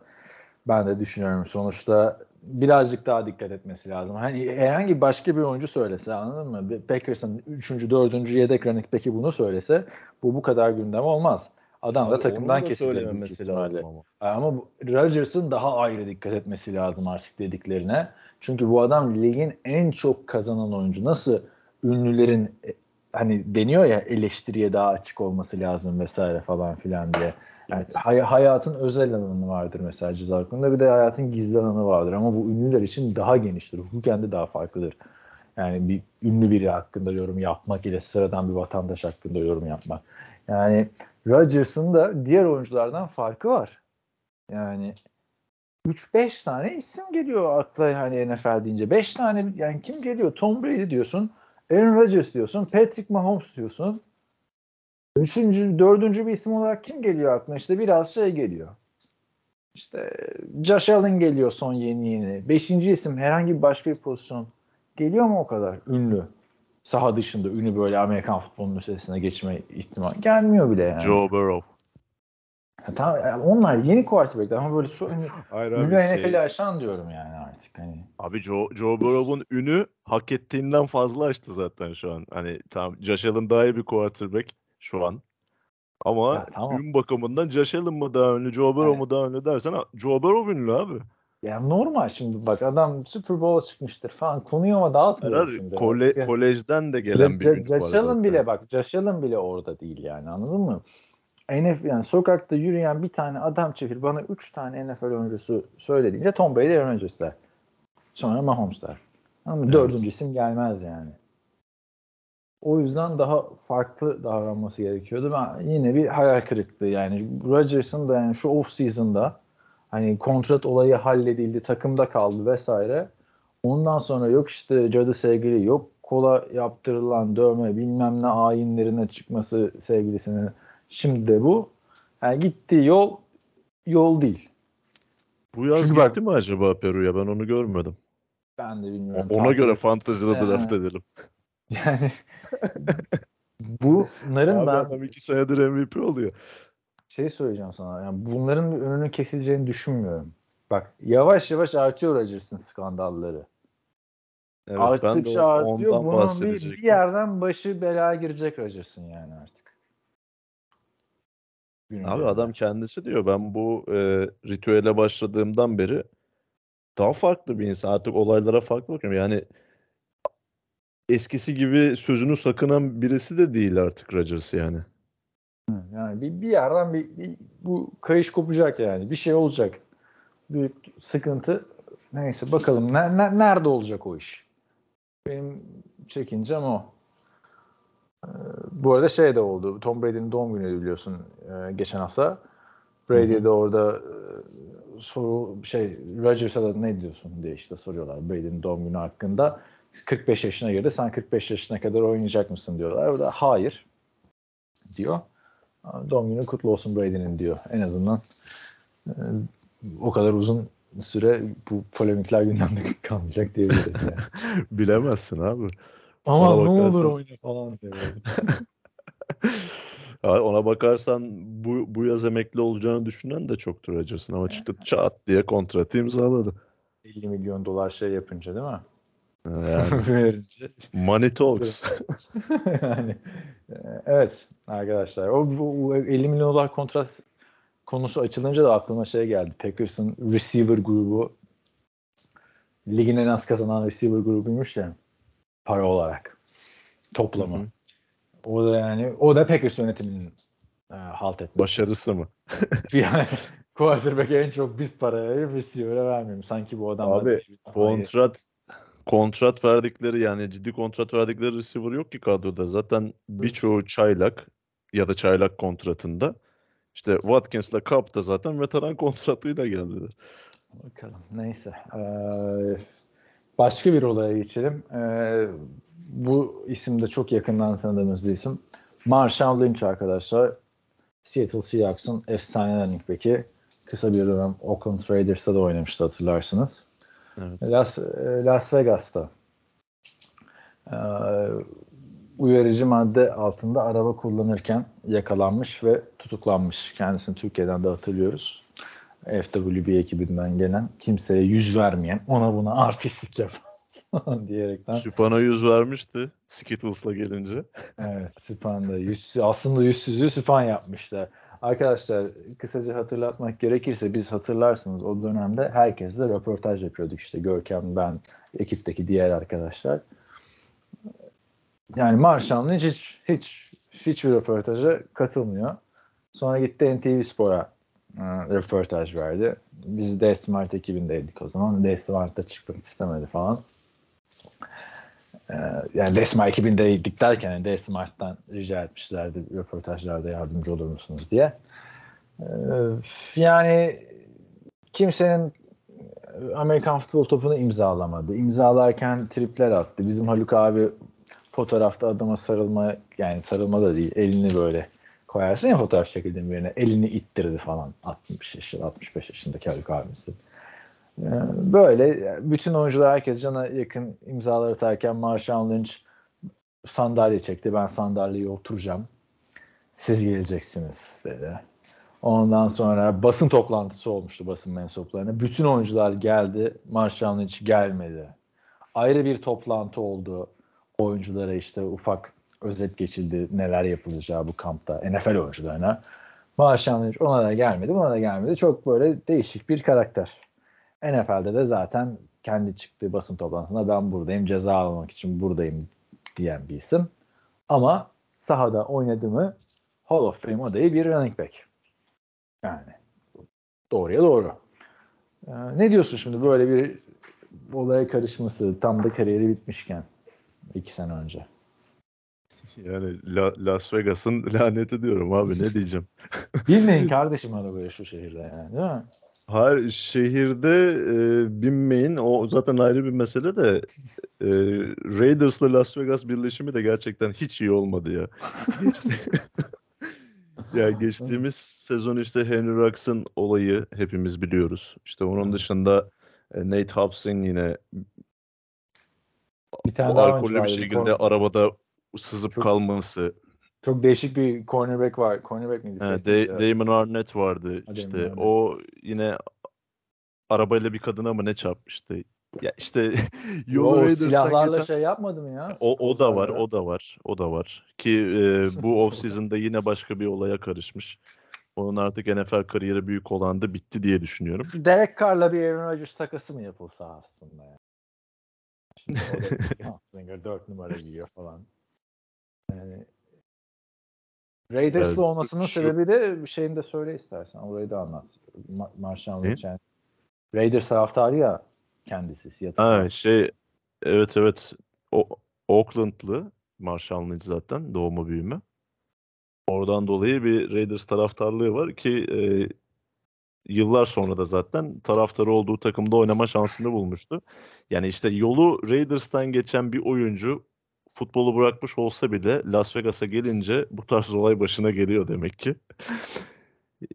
ben de düşünüyorum. Sonuçta birazcık daha dikkat etmesi lazım. Hani herhangi başka bir oyuncu söylese anladın mı? Packers'ın 3. 4. yedek running back'i bunu söylese bu bu kadar gündem olmaz. Adam da Abi takımdan ihtimalle. lazım ama. Ama Rodgers'ın daha ayrı dikkat etmesi lazım artık dediklerine. Çünkü bu adam ligin en çok kazanan oyuncu. Nasıl ünlülerin e, hani deniyor ya eleştiriye daha açık olması lazım vesaire falan filan diye. Yani hay- hayatın özel alanı vardır mesela ceza hakkında bir de hayatın gizli alanı vardır ama bu ünlüler için daha geniştir. Hukuken de daha farklıdır. Yani bir ünlü biri hakkında yorum yapmak ile sıradan bir vatandaş hakkında yorum yapmak. Yani Rodgers'ın da diğer oyunculardan farkı var. Yani 3-5 tane isim geliyor akla yani NFL deyince. 5 tane yani kim geliyor? Tom Brady diyorsun. Aaron Rodgers diyorsun. Patrick Mahomes diyorsun. Üçüncü, dördüncü bir isim olarak kim geliyor aklına? İşte biraz şey geliyor. İşte Josh Allen geliyor son yeni yeni. Beşinci isim herhangi bir başka bir pozisyon. Geliyor mu o kadar ünlü? Saha dışında ünlü böyle Amerikan futbolunun üstesine geçme ihtimali gelmiyor bile yani. Joe Burrow. Tamam, yani onlar yeni quarterback'ler ama böyle so- hani ünlü NFL'i aşan diyorum yani artık. hani. Abi Joe, Joe Burrow'un ünü hak ettiğinden fazla açtı zaten şu an. Hani tamam Josh Allen daha iyi bir quarterback şu an. Ama Ya tamam. ün bakımından Josh Allen mı daha ünlü, Joe Burrow Evet. mu daha ünlü dersen Joe Burrow ünlü abi. Yani normal şimdi bak adam Super Bowl'a çıkmıştır falan konuyu ama dağıtmıyor Herhalde şimdi. kole, Ya- kolejden de gelen bir Ja- ün var Josh Allen bile bak Josh Allen bile orada değil yani anladın mı? NFL yani sokakta yürüyen bir tane adam çevir bana 3 tane NFL oyuncusu söylediğince Tom Brady Aaron Rodgers der. Sonra Mahomes der. Mı? Evet. Dördüncü isim gelmez yani. O yüzden daha farklı davranması gerekiyordu. Ben yine bir hayal kırıklığı yani Rodgers'ın da yani şu off season'da hani kontrat olayı halledildi, takımda kaldı vesaire. Ondan sonra yok işte cadı sevgili, yok kola yaptırılan dövme, bilmem ne ayinlerine çıkması sevgilisinin. Şimdi de bu. Yani gittiği yol yol değil. Bu yaz Çünkü bak- gitti mi acaba Peru'ya? Ben onu görmedim. Ben de bilmiyorum. Ona Takip göre fantezide Ee, draft edelim. yani bunların Abi ben adam iki senedir MVP oluyor. şey söyleyeceğim sana. Yani bunların bir önünün kesileceğini düşünmüyorum. Bak yavaş yavaş artıyor Rodgers'ın skandalları. Evet, ben de artıyor. ondan Bunun bir, bir yerden başı belaya girecek Rodgers'ın yani artık. Günün Abi adam kendisi diyor ben bu e, ritüele başladığımdan beri daha farklı bir insan. Artık olaylara farklı bakıyorum. Yani eskisi gibi sözünü sakınan birisi de değil artık Rodgers yani. Yani bir, bir yerden bir, bir- bu kayış kopacak yani. Bir şey olacak. Büyük sıkıntı. Neyse bakalım ne, ne- nerede olacak o iş? Benim çekincem o. Bu arada şey de oldu. Tom Brady'nin doğum günü biliyorsun e, geçen hafta. Brady de orada e, soru şey Rodgers'a da ne diyorsun diye işte soruyorlar Brady'nin doğum günü hakkında. 45 yaşına girdi. Sen 45 yaşına kadar oynayacak mısın diyorlar. O da hayır diyor. Doğum günü kutlu olsun Brady'nin diyor. En azından e, o kadar uzun süre bu polemikler gündemde kalmayacak diyebiliriz yani. Bilemezsin abi. Ama Ona ne olur bakarsan- oyna falan diyor. Ya Ona bakarsan bu, bu yaz emekli olacağını düşünen de çoktur Rodgers'ın ama çıktı çat diye kontratı imzaladı. 50 milyon dolar şey yapınca değil mi? Yani money talks. yani e, evet arkadaşlar o, bu- bu 50 milyon dolar kontrat konusu açılınca da aklıma şey geldi. Packers'ın receiver grubu ligin en az kazanan receiver grubuymuş ya para olarak toplamı. Hı hı. O da yani o da Packers yönetiminin e, halt etmesi. Başarısı mı? yani quarterback'e en çok biz parayı receiver'e vermiyorum. Sanki bu adamlar Abi, Kontrat kontrat verdikleri yani ciddi kontrat verdikleri receiver yok ki kadroda. Zaten birçoğu çaylak ya da çaylak kontratında. İşte Watkins'la Cup da zaten veteran kontratıyla geldiler. Bakalım. Neyse. Ee, başka bir olaya geçelim. Ee, bu isim de çok yakından tanıdığımız bir isim. Marshawn Lynch arkadaşlar. Seattle Seahawks'ın efsane running back'i. Kısa bir dönem Oakland Raiders'ta da oynamıştı hatırlarsınız. Evet. Las, e, Las Vegas'ta ee, uyarıcı madde altında araba kullanırken yakalanmış ve tutuklanmış. Kendisini Türkiye'den de hatırlıyoruz. FWB ekibinden gelen kimseye yüz vermeyen ona buna artistlik yapan diyerekten. Süpana yüz vermişti Skittles'la gelince. Evet Süphan'da yüz, aslında yüzsüzlüğü Süphan yapmışlar. Arkadaşlar kısaca hatırlatmak gerekirse biz hatırlarsınız o dönemde herkesle röportaj yapıyorduk işte Görkem, ben, ekipteki diğer arkadaşlar. Yani Marşanlı hiç, hiç hiçbir röportaja katılmıyor. Sonra gitti NTV Spor'a röportaj verdi. Biz D Smart ekibindeydik o zaman. D Smart'ta çıkmak istemedi falan. Ee, yani Desma ekibindeydik derken yani D Smart'tan rica etmişlerdi röportajlarda yardımcı olur musunuz diye. Ee, yani kimsenin Amerikan futbol topunu imzalamadı. İmzalarken tripler attı. Bizim Haluk abi fotoğrafta adama sarılma yani sarılma da değil elini böyle koyarsın ya fotoğraf çekildiğin birine elini ittirdi falan 60 yaşında 65 yaşındaki Haluk abimizdi. Ee, Böyle bütün oyuncular herkes cana yakın imzalar atarken Marshawn Lynch sandalye çekti. Ben sandalyeye oturacağım. Siz geleceksiniz dedi. Ondan sonra basın toplantısı olmuştu basın mensuplarına. Bütün oyuncular geldi. Marshall Lynch gelmedi. Ayrı bir toplantı oldu. Oyunculara işte ufak özet geçildi neler yapılacağı bu kampta NFL oyuncularına. Marshall Lynch ona da gelmedi, buna da gelmedi. Çok böyle değişik bir karakter. NFL'de de zaten kendi çıktığı basın toplantısında ben buradayım, ceza almak için buradayım diyen bir isim. Ama sahada oynadı mı Hall of Fame adayı bir running back. Yani doğruya doğru. Ee, ne diyorsun şimdi böyle bir olaya karışması tam da kariyeri bitmişken iki sene önce? Yani La- Las Vegas'ın laneti diyorum abi ne diyeceğim. Bilmeyin kardeşim arabayı şu şehirde yani değil mi? Hayır şehirde e, binmeyin o zaten ayrı bir mesele de e, Raiders'la Las Vegas birleşimi de gerçekten hiç iyi olmadı ya. ya geçtiğimiz sezon işte Henry Ruggs'ın olayı hepimiz biliyoruz. İşte onun dışında e, Nate Hobbs'ın yine Bir tane alkollü bir şekilde arabada sızıp Çok- kalması. Çok değişik bir cornerback var. Cornerback miydi? Safety Da-. Damon Arnett vardı. Ha, işte Arnett. o yine arabayla bir kadına mı ne çarpmıştı? Ya işte Yo, yolu o Raiders'tan silahlarla geçen- şey yapmadı mı ya? o, o da var, o da var, o da var. Ki e, bu off-season'da yine başka bir olaya karışmış. Onun artık NFL kariyeri büyük olan da bitti diye düşünüyorum. Şu Derek Carr'la bir Aaron Rodgers takası mı yapılsa aslında ya? Şimdi o da Slinger 4 numara giyiyor falan. Yani Raiders'lı Evet, olmasının şu- sebebi de şeyini de söyle istersen. Orayı da anlat. Ma- Marshall. Raiders taraftarı ya kendisi. Seattle. Ha şey evet evet o Oakland'lı Marshall Lynch zaten doğma büyüme. Oradan dolayı bir Raiders taraftarlığı var ki e, yıllar sonra da zaten taraftarı olduğu takımda oynama şansını bulmuştu. Yani işte yolu Raiders'tan geçen bir oyuncu futbolu bırakmış olsa bile Las Vegas'a gelince bu tarz olay başına geliyor demek ki.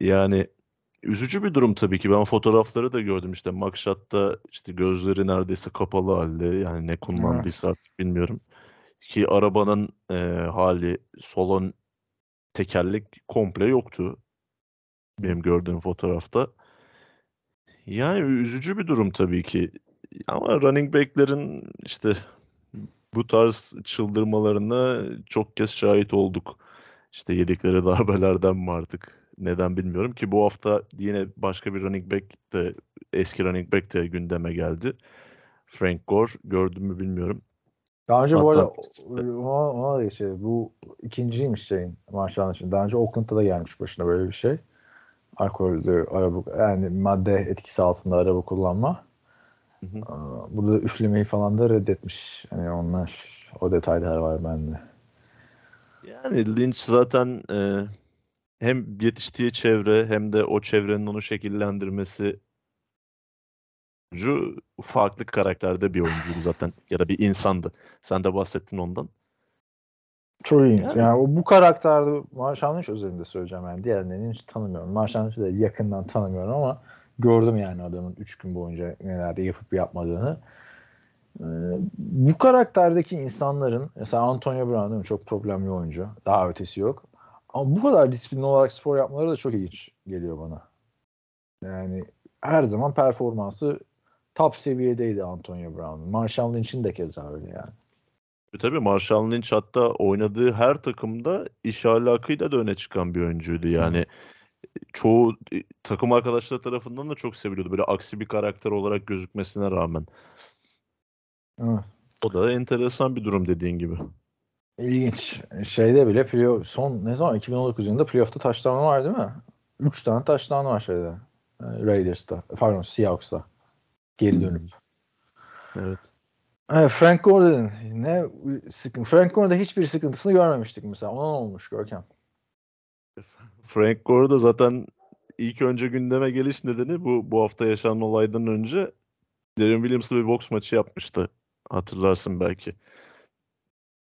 Yani üzücü bir durum tabii ki. Ben fotoğrafları da gördüm işte Makşat'ta işte gözleri neredeyse kapalı halde yani ne kullandıysa artık bilmiyorum. Ki arabanın e, hali solon tekerlek komple yoktu. Benim gördüğüm fotoğrafta. Yani üzücü bir durum tabii ki. Ama running back'lerin işte bu tarz çıldırmalarına çok kez şahit olduk. İşte yedikleri darbelerden mi artık neden bilmiyorum ki bu hafta yine başka bir running back de eski running back de gündeme geldi. Frank Gore gördüm mü bilmiyorum. Daha önce bu arada ona, ona da geçti. Bu ikinciymiş şeyin Marshall Lynch'in. Daha önce Oakland'da da gelmiş başına böyle bir şey. Alkollü araba yani madde etkisi altında araba kullanma. Hı hı. Aa, Burada üflemeyi falan da reddetmiş. Hani onlar o detaylar var bende. Yani Lynch zaten e, hem yetiştiği çevre hem de o çevrenin onu şekillendirmesi oyuncu farklı karakterde bir oyuncuydu zaten ya da bir insandı. Sen de bahsettin ondan. Çok ilginç. Yani- Yani, o bu karakterde Lynch özelinde söyleyeceğim yani. Diğerlerini hiç tanımıyorum. Lynch'i de yakından tanımıyorum ama gördüm yani adamın 3 gün boyunca neler yapıp yapmadığını. Ee, bu karakterdeki insanların mesela Antonio Brown değil mi? Çok problemli oyuncu. Daha ötesi yok. Ama bu kadar disiplinli olarak spor yapmaları da çok ilginç geliyor bana. Yani her zaman performansı top seviyedeydi Antonio Brown. Marshall Lynch'in de keza öyle yani. E tabii Marshall Lynch hatta oynadığı her takımda iş ahlakıyla da öne çıkan bir oyuncuydu. Yani çoğu e, takım arkadaşları tarafından da çok seviliyordu. Böyle aksi bir karakter olarak gözükmesine rağmen. Evet. O da enteresan bir durum dediğin gibi. İlginç. Şeyde bile playoff, son ne zaman 2019 yılında playoff'ta taşlama var değil mi? 3 tane taşlama var şeyde. Ee, Raiders'ta. Pardon Seahawks'ta. Geri dönüp. Evet. Evet, Frank Gore dedin. Ne sıkıntı? Frank Gore'da hiçbir sıkıntısını görmemiştik mesela. Ona olmuş Görkem? Frank Gore da zaten ilk önce gündeme geliş nedeni bu bu hafta yaşanan olaydan önce Darren Williams'la bir boks maçı yapmıştı. Hatırlarsın belki.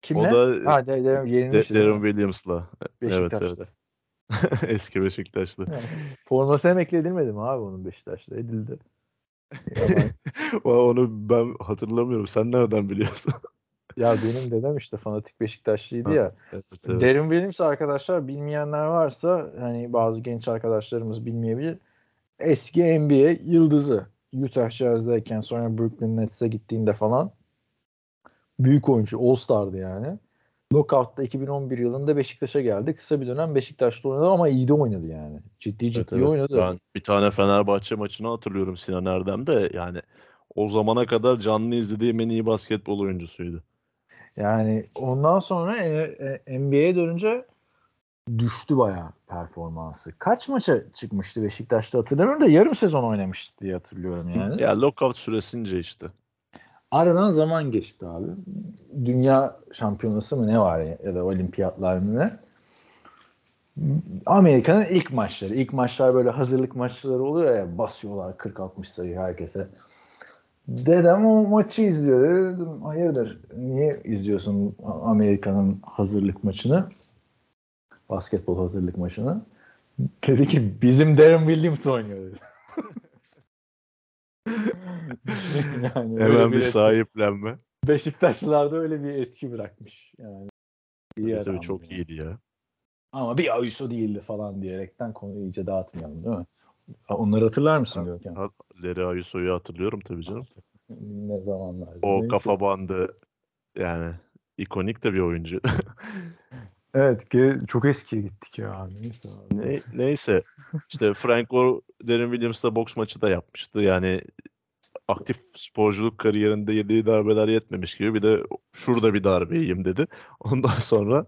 Kimle? O da ha, De- yenilmişti Darren? Williams'la. Evet Beşiktaş'ta. evet. Eski Beşiktaşlı. Evet. Forması emekli edilmedi mi abi onun Beşiktaş'ta? Edildi. Onu ben hatırlamıyorum. Sen nereden biliyorsun? Ya benim dedem işte fanatik Beşiktaşlıydı ya. Evet, evet. Derin Williams arkadaşlar bilmeyenler varsa hani bazı genç arkadaşlarımız bilmeyebilir. Eski NBA yıldızı. Utah Jazz'dayken sonra Brooklyn Nets'e gittiğinde falan büyük oyuncu All Star'dı yani. Knockout'ta 2011 yılında Beşiktaş'a geldi. Kısa bir dönem Beşiktaş'ta oynadı ama iyi de oynadı yani. Ciddi ciddi evet. oynadı. Ben bir tane Fenerbahçe maçını hatırlıyorum Sinan Erdem'de. Yani o zamana kadar canlı izlediğim en iyi basketbol oyuncusuydu. Yani ondan sonra e, e, NBA'ye dönünce düştü bayağı performansı. Kaç maça çıkmıştı Beşiktaş'ta hatırlamıyorum da yarım sezon oynamıştı diye hatırlıyorum yani. Ya lockout süresince işte. Aradan zaman geçti abi. Dünya şampiyonası mı ne var ya, ya da olimpiyatlar mı ne? Amerika'nın ilk maçları. İlk maçlar böyle hazırlık maçları oluyor ya basıyorlar 40-60 sayı herkese. Dedem o maçı izliyor. Dedim hayırdır niye izliyorsun Amerika'nın hazırlık maçını? Basketbol hazırlık maçını. Dedi ki bizim Darren Williams oynuyor dedi. yani Hemen bir etki- sahiplenme. Beşiktaşlılarda öyle bir etki bırakmış. Yani iyi Tabii adam çok yani. iyiydi ya. Ama bir Ayuso değildi falan diyerekten konuyu iyice dağıtmayalım değil mi? Onları hatırlar mısın Görkem? Ha- Leri Ayuso'yu hatırlıyorum tabii canım. Ne zamanlar? O kafa bandı yani ikonik de bir oyuncu. Evet ge- çok eskiye gittik ya. Neyse abi. Ne- neyse işte Franco Derin Williams'la boks maçı da yapmıştı. Yani aktif sporculuk kariyerinde yediği darbeler yetmemiş gibi bir de şurada bir darbe yiyeyim dedi. Ondan sonra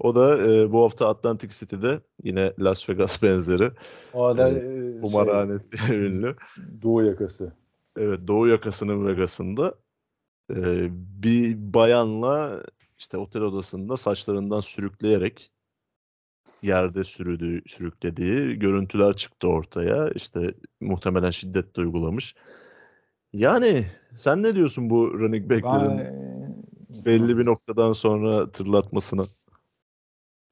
o da e, bu hafta Atlantic City'de yine Las Vegas benzeri Evet, e, şey, kumarhanesi ünlü. Doğu yakası. Evet Doğu yakasının Vegas'ında e, bir bayanla işte otel odasında saçlarından sürükleyerek yerde sürüdüğü, sürüklediği görüntüler çıktı ortaya. İşte muhtemelen şiddet de uygulamış. Yani sen ne diyorsun bu running back'lerin Ben, belli bir noktadan sonra tırlatmasına?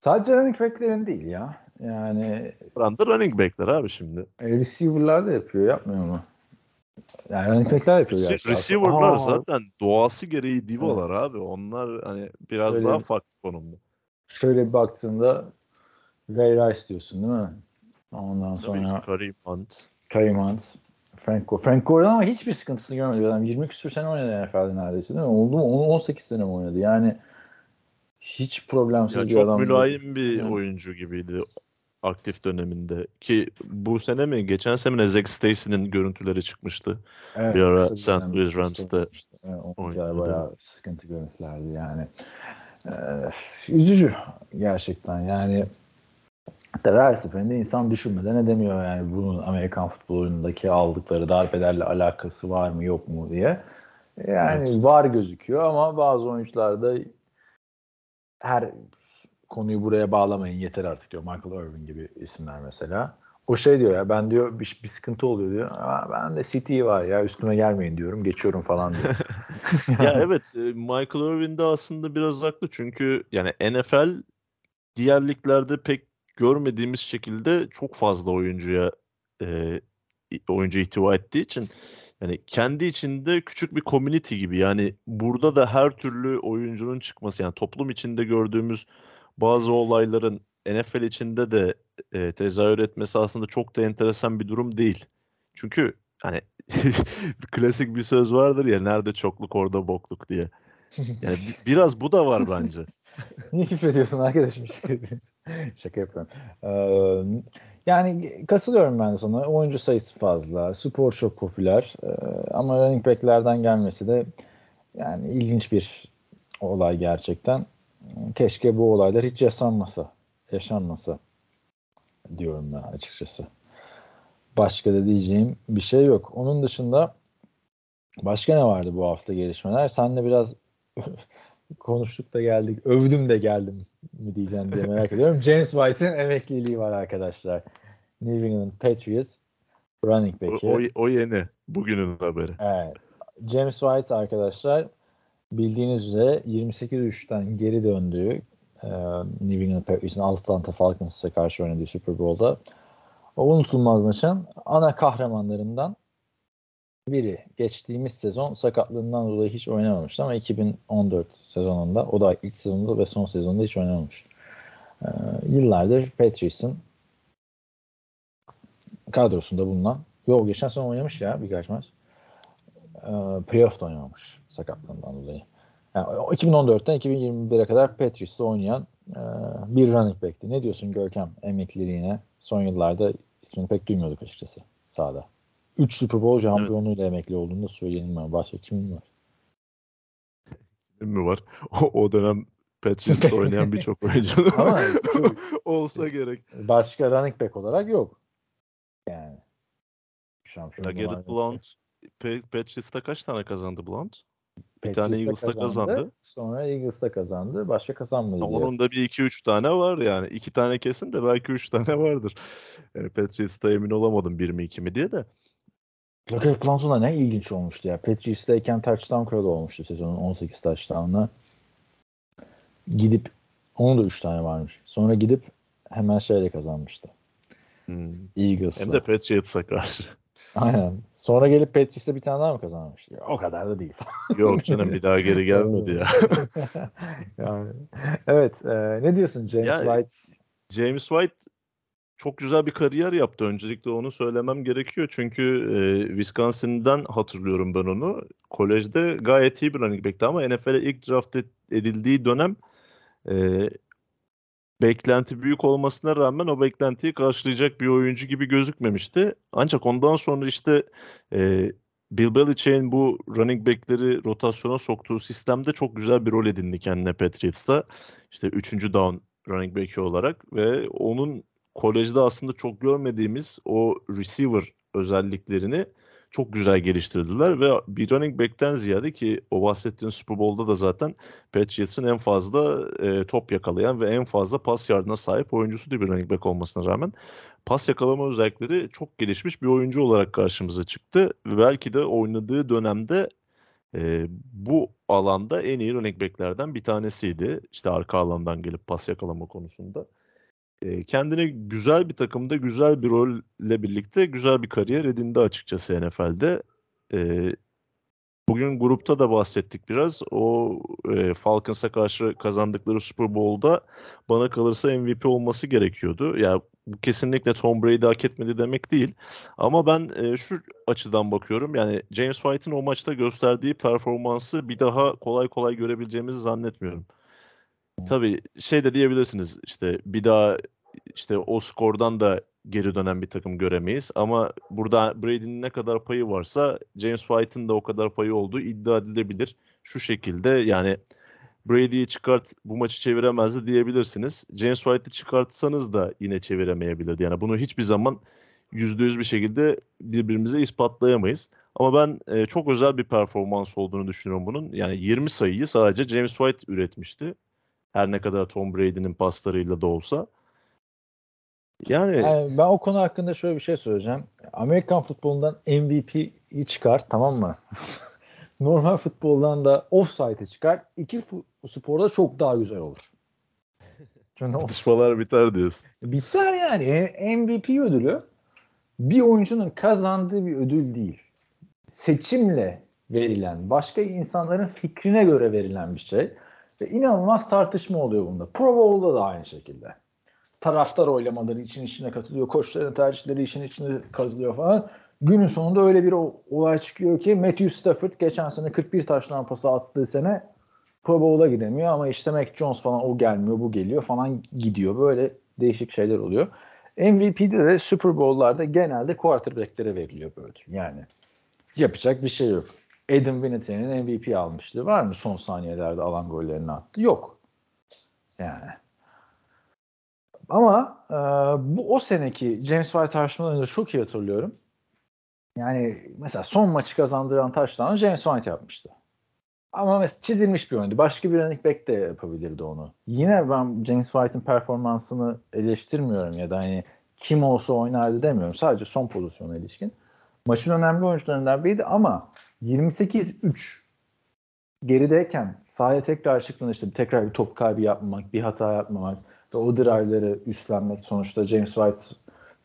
Sadece running back'lerin değil ya. Yani Randa running back'ler abi şimdi. e, receiver'lar da yapıyor. Yapmıyor mu? Yani running back'ler yapıyor Rece- gerçi. Receiver'lar Aa, zaten doğası gereği divalar abi. Onlar hani biraz Öyle. daha farklı konumda. Şöyle bir baktığında Ray Rice diyorsun değil mi? Ondan Tabii sonra Kareem Hunt. Kareem Hunt, Franco. Franco oradan ama hiçbir sıkıntısını görmedi. Adam 20 küsur sene oynadı NFL'de neredeyse değil mi? Oldu mu? 18 sene mi oynadı? Yani hiç problemsiz Ya bir çok adam. değil. mülayim bir Yani. oyuncu gibiydi aktif döneminde. Ki bu sene mi? Geçen sene mi Zack Stacy'nin görüntüleri çıkmıştı. Evet, bir ara St. Louis. Evet, onunkiler oynadı. bayağı sıkıntı görüntülerdi yani. Ee, üzücü gerçekten yani Tabii her seferinde insan düşünmeden edemiyor yani bunun Amerikan futbolundaki aldıkları darbelerle alakası var mı yok mu diye. Yani Evet. var gözüküyor ama bazı oyuncularda her konuyu buraya bağlamayın yeter artık diyor. Michael Irvin gibi isimler mesela. O şey diyor ya ben diyor bir, bir sıkıntı oluyor diyor. Ama ben de City var ya üstüme gelmeyin diyorum. Geçiyorum falan diyor. ya evet e, Michael Irvin de aslında biraz haklı çünkü yani NFL diğer liglerde pek görmediğimiz şekilde çok fazla oyuncuya e, oyuncu ihtiva ettiği için yani kendi içinde küçük bir community gibi yani burada da her türlü oyuncunun çıkması yani toplum içinde gördüğümüz bazı olayların NFL içinde de e, tezahür etmesi aslında çok da enteresan bir durum değil. Çünkü hani klasik bir söz vardır ya nerede çokluk orada bokluk diye. Yani bi- biraz bu da var bence. Niye küfür ediyorsun arkadaşım? Şaka yapıyorum. Ee, yani katılıyorum ben sana. Oyuncu sayısı fazla. Spor çok popüler. Ee, ama running back'lerden gelmesi de yani ilginç bir olay gerçekten. Keşke bu olaylar hiç yaşanmasa. Yaşanmasa diyorum ben açıkçası. Başka da diyeceğim bir şey yok. Onun dışında başka ne vardı bu hafta gelişmeler? Senle biraz konuştuk da geldik. Övdüm de geldim mi diyeceğim diye merak ediyorum. James White'in emekliliği var arkadaşlar. New England Patriots running O, back'i. o, o yeni. Bugünün haberi. Evet. James White arkadaşlar bildiğiniz üzere 28-3'ten geri döndüğü e, New England Patriots'ın Atlanta Falcons'a karşı oynadığı Super Bowl'da o unutulmaz maçın ana kahramanlarından biri geçtiğimiz sezon sakatlığından dolayı hiç oynamamıştı ama 2014 sezonunda o da ilk sezonunda ve son sezonda hiç oynamamış. Ee, yıllardır Patrice'in kadrosunda bulunan Yok geçen sene oynamış ya birkaç maç. Ee, playoff'ta oynamamış sakatlığından dolayı. Yani 2014'ten 2021'e kadar Patrice'de oynayan e, bir running back'ti. Ne diyorsun Görkem emekliliğine? Son yıllarda ismini pek duymuyorduk açıkçası sahada. 3 Super Bowl şampiyonluğuyla evet. emekli olduğunu da söyleyelim ben. Başka kimin var? Kim mi var? O, o dönem Patriots'ta oynayan birçok oyuncu Ama olsa gerek. Başka running back olarak yok. Yani. Şampiyonluğu Garrett Blount Patriots'ta kaç tane kazandı Blount? Bir tane Eagles'ta kazandı, kazandı. Sonra Eagles'ta kazandı. Başka kazanmadı. Onun da bir iki üç tane var yani. iki tane kesin de belki üç tane vardır. Yani Patriots'ta emin olamadım bir mi iki mi diye de. Blount'un da ne ilginç olmuştu ya. Patriots'tayken touchdown kralı olmuştu sezonun 18 touchdown'la. Gidip onun da 3 tane varmış. Sonra gidip hemen şeyle kazanmıştı. Hmm. Eagles'la. Hem de Patriots'a karşı. Aynen. Sonra gelip Patriots'ta bir tane daha mı kazanmış? O kadar da değil. Yok canım bir daha geri gelmedi ya. yani, evet. E, ne diyorsun James yani, White? James White çok güzel bir kariyer yaptı. Öncelikle onu söylemem gerekiyor. Çünkü e, Wisconsin'den hatırlıyorum ben onu. Kolejde gayet iyi bir running back'ti ama NFL'e ilk draft edildiği dönem e, beklenti büyük olmasına rağmen o beklentiyi karşılayacak bir oyuncu gibi gözükmemişti. Ancak ondan sonra işte e, Bill Belichick'in bu running back'leri rotasyona soktuğu sistemde çok güzel bir rol edindi kendine Patriots'ta. İşte üçüncü down running back'i olarak ve onun kolejde aslında çok görmediğimiz o receiver özelliklerini çok güzel geliştirdiler ve bir running back'ten ziyade ki o bahsettiğin Super Bowl'da da zaten Patriots'ın en fazla e, top yakalayan ve en fazla pas yardına sahip oyuncusu bir running back olmasına rağmen pas yakalama özellikleri çok gelişmiş bir oyuncu olarak karşımıza çıktı. Ve belki de oynadığı dönemde e, bu alanda en iyi running back'lerden bir tanesiydi. İşte arka alandan gelip pas yakalama konusunda kendine güzel bir takımda güzel bir rolle birlikte güzel bir kariyer edindi açıkçası NFL'de. bugün grupta da bahsettik biraz. O e, Falcons'a karşı kazandıkları Super Bowl'da bana kalırsa MVP olması gerekiyordu. Ya yani bu kesinlikle Tom Brady hak etmedi demek değil. Ama ben e, şu açıdan bakıyorum. Yani James White'ın o maçta gösterdiği performansı bir daha kolay kolay görebileceğimizi zannetmiyorum. Tabii şey de diyebilirsiniz işte bir daha işte o skordan da geri dönen bir takım göremeyiz. Ama burada Brady'nin ne kadar payı varsa James White'ın da o kadar payı olduğu iddia edilebilir. Şu şekilde yani Brady'yi çıkart bu maçı çeviremezdi diyebilirsiniz. James White'ı çıkartsanız da yine çeviremeyebilirdi. Yani bunu hiçbir zaman %100 bir şekilde birbirimize ispatlayamayız. Ama ben e, çok özel bir performans olduğunu düşünüyorum bunun. Yani 20 sayıyı sadece James White üretmişti. Her ne kadar Tom Brady'nin paslarıyla da olsa. Yani... yani ben o konu hakkında şöyle bir şey söyleyeceğim. Amerikan futbolundan MVP'yi çıkar tamam mı? Normal futboldan da offside'ı çıkar. İki sporda çok daha güzel olur. Tartışmalar biter diyorsun. Biter yani. MVP ödülü bir oyuncunun kazandığı bir ödül değil. Seçimle verilen, başka insanların fikrine göre verilen bir şey. Ve inanılmaz tartışma oluyor bunda. Pro Bowl'da da aynı şekilde taraftar oylamaları için içine katılıyor. Koçların tercihleri için içine katılıyor falan. Günün sonunda öyle bir olay çıkıyor ki Matthew Stafford geçen sene 41 taş lampası attığı sene Pro Bowl'a gidemiyor ama işte Mac Jones falan o gelmiyor bu geliyor falan gidiyor. Böyle değişik şeyler oluyor. MVP'de de Super Bowl'larda genelde quarterback'lere veriliyor böyle. Yani yapacak bir şey yok. Adam Vinatieri'nin MVP almıştı. Var mı son saniyelerde alan gollerini attı? Yok. Yani ama e, bu o seneki James White tartışmalarını çok iyi hatırlıyorum. Yani mesela son maçı kazandıran taştan James White yapmıştı. Ama mesela çizilmiş bir oyundu. Başka bir running back de yapabilirdi onu. Yine ben James White'ın performansını eleştirmiyorum ya da hani kim olsa oynardı demiyorum. Sadece son pozisyona ilişkin. Maçın önemli oyuncularından biriydi ama 28-3 gerideyken sahaya tekrar çıktığında işte tekrar bir top kaybı yapmamak, bir hata yapmamak, ve o drive'ları üstlenmek sonuçta James White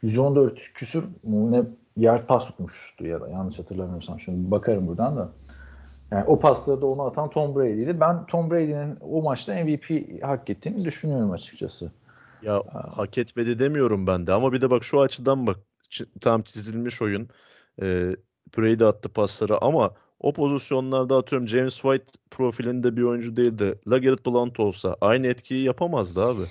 114 küsür ne yard pas tutmuştu ya da yanlış hatırlamıyorsam şimdi bakarım buradan da. Yani o pasları da onu atan Tom Brady'ydi. Ben Tom Brady'nin o maçta MVP hak ettiğini düşünüyorum açıkçası. Ya hak etmedi demiyorum ben de ama bir de bak şu açıdan bak tam çizilmiş oyun. Ee, Brady attı pasları ama o pozisyonlarda atıyorum James White profilinde bir oyuncu değil de LeGarrette Blount olsa aynı etkiyi yapamazdı abi.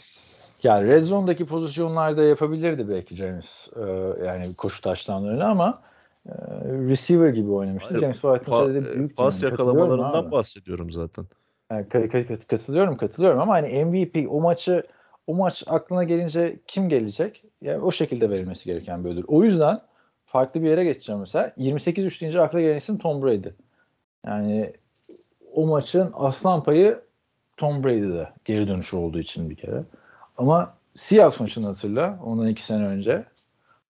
Yani red zone'daki pozisyonlarda yapabilirdi belki James e, yani koşu taşlanlarını ama e, receiver gibi oynamıştı. Hayır, James White'ın Pa- söylediği e, büyük pas yani. Yakalamalarından abi. bahsediyorum zaten. Yani ka- katılıyorum katılıyorum ama hani MVP o maçı o maç aklına gelince kim gelecek? Yani o şekilde verilmesi gereken bir ödül. O yüzden farklı bir yere geçeceğim mesela. 28-3 deyince akla gelen isim Tom Brady. Yani o maçın aslan payı Tom Brady'de geri dönüşü olduğu için bir kere. Ama Seahawks maçını hatırla ondan iki sene önce.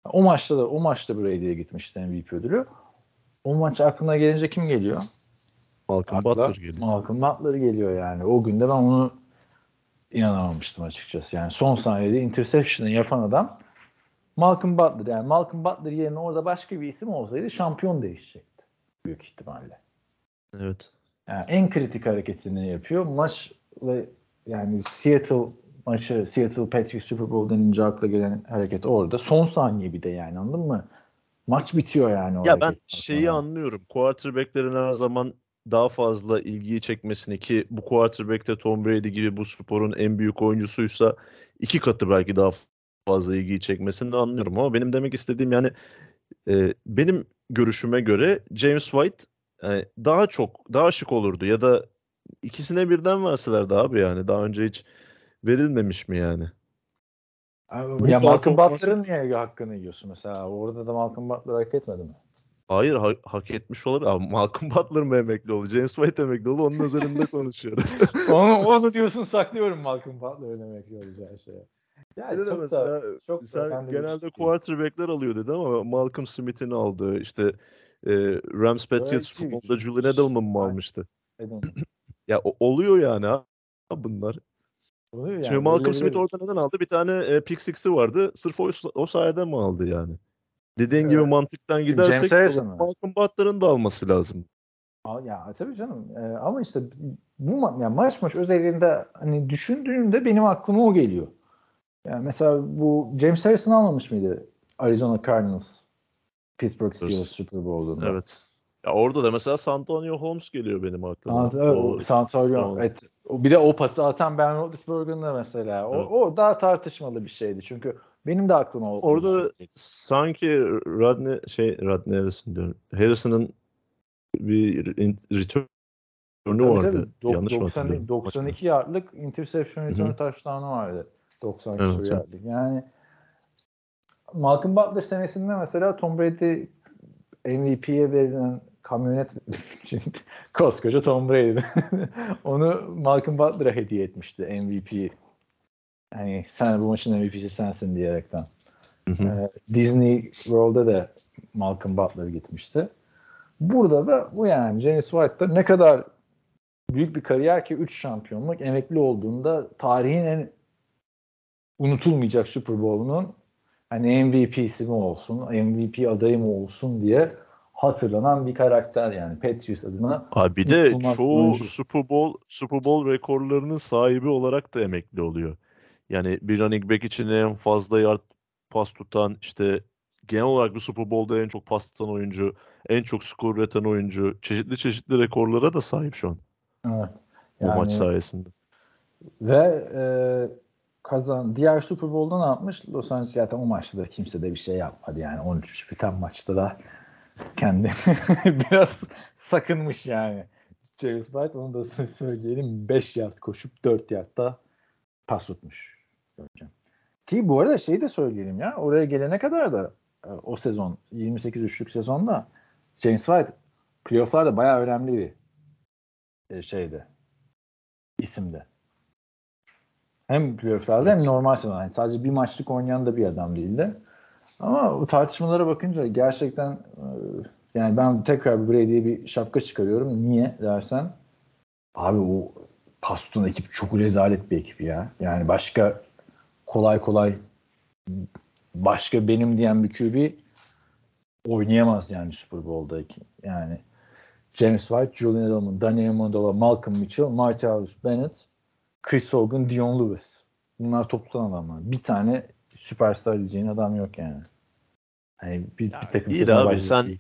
O maçta da o maçta Brady'ye gitmişti MVP ödülü. O maç aklına gelince kim geliyor? Malcolm Butler geliyor. Malcolm Butler geliyor yani. O günde ben onu inanamamıştım açıkçası. Yani son saniyede interception'ı yapan adam Malcolm Butler. Yani Malcolm Butler yerine orada başka bir isim olsaydı şampiyon değişecekti. Büyük ihtimalle. Evet. Yani en kritik hareketini yapıyor. Maç ve yani Seattle maçı Seattle Patriots Super Bowl denince akla gelen hareket orada. Son saniye bir de yani anladın mı? Maç bitiyor yani. o Ya ben şeyi sonra. anlıyorum. Quarterback'lerin her zaman daha fazla ilgiyi çekmesini ki bu quarterback de Tom Brady gibi bu sporun en büyük oyuncusuysa iki katı belki daha fazla ilgiyi çekmesini de anlıyorum ama benim demek istediğim yani e, benim görüşüme göre James White yani daha çok daha şık olurdu ya da ikisine birden verselerdi abi yani daha önce hiç verilmemiş mi yani? Abi, Bu ya Malcolm Butler'ın niye hakkını yiyorsun mesela? Orada da Malcolm Butler hak etmedi mi? Hayır ha- hak etmiş olabilir. Abi Malcolm Butler mı emekli oldu? James White emekli oldu. Onun üzerinde konuşuyoruz. onu, onu diyorsun saklıyorum Malcolm Butler'ın emekli olacağı şeye. Yani de çok mesela da, çok da Sen bir genelde şey quarterback'ler alıyor dedi ama Malcolm Smith'in aldı. İşte e, Rams Patriots Super Bowl'da Julian Edelman mı almıştı? Ya o- oluyor yani ha bunlar. Oluyor yani, Şimdi Malcolm öyle Smith orada neden aldı? Bir tane e, pick six'i vardı. Sırf o, o sayede mi aldı yani? Dediğin Evet. gibi mantıktan gidersek? Malcolm Butler'ın da alması lazım. Ya tabii canım. Ee, ama işte bu ma- yani maç maç özelliğinde hani düşündüğümde benim aklıma o geliyor. Yani mesela bu James Harrison almamış mıydı Arizona Cardinals Pittsburgh Steelers Super Bowl'unda? Evet. Ya orada da mesela Santonio Holmes geliyor benim aklıma. Evet, O Santonio, evet. Bir de o pası atan Ben Roethlisberger'ın da mesela. O, Evet. o daha tartışmalı bir şeydi. Çünkü benim de aklıma o Orada sanki Rodney şey Rodney Harrison diyorum. Harrison'ın bir return'ü Tabii vardı. tabii. Dok- Yanlış mı 90 hatırlıyorum? 92 yardlık interception return touchdown'u vardı. 90 Evet, küsur evet. yardlık. Yani Malcolm Butler senesinde mesela Tom Brady MVP'ye verilen kamyonet çünkü koskoca Tom Brady. Onu Malcolm Butler'a hediye etmişti MVP. Hani sen bu maçın MVP'si sensin diyerekten. Hı hı. Ee, Disney World'da da Malcolm Butler gitmişti. Burada da bu yani James White'da ne kadar büyük bir kariyer ki 3 şampiyonluk emekli olduğunda tarihin en unutulmayacak Super Bowl'unun hani MVP'si mi olsun, MVP adayı mı olsun diye hatırlanan bir karakter yani Patriots adına. Abi bir de çoğu oyuncu. Super Bowl Super Bowl rekorlarının sahibi olarak da emekli oluyor. Yani bir running back için en fazla yard pas tutan işte genel olarak bir Super Bowl'da en çok pas tutan oyuncu, en çok skor üreten oyuncu, çeşitli çeşitli rekorlara da sahip şu an Evet. bu maç Yani- sayesinde. Ve e, kazan diğer Super Bowl'da ne yapmış? Los Angeles zaten o maçta da kimse de bir şey yapmadı yani 13-3 biten maçta da kendi biraz sakınmış yani. James White onu da sö- söyleyelim 5 yard koşup 4 yardta pas tutmuş. Ki bu arada şeyi de söyleyelim ya oraya gelene kadar da e, o sezon 28-3'lük sezonda James White playoff'larda bayağı önemli bir e, şeydi isimdi. Hem playoff'larda hem Evet. normal sezon. Yani sadece bir maçlık oynayan da bir adam değildi. Ama bu tartışmalara bakınca gerçekten e, yani ben tekrar Brady'ye bir şapka çıkarıyorum. Niye dersen abi o pas tutan ekip çok rezalet bir ekip ya. Yani başka kolay kolay başka benim diyen bir QB oynayamaz yani Super Bowl'da. Yani James White, Julian Edelman, Danny Amendola, Malcolm Mitchell, Martavis Bennett, Chris Hogan, Dion Lewis. Bunlar toplam adamlar. Bir tane süperstar diyeceğin adam yok yani. Hani bir, Ya bir takım iyi abi, sen-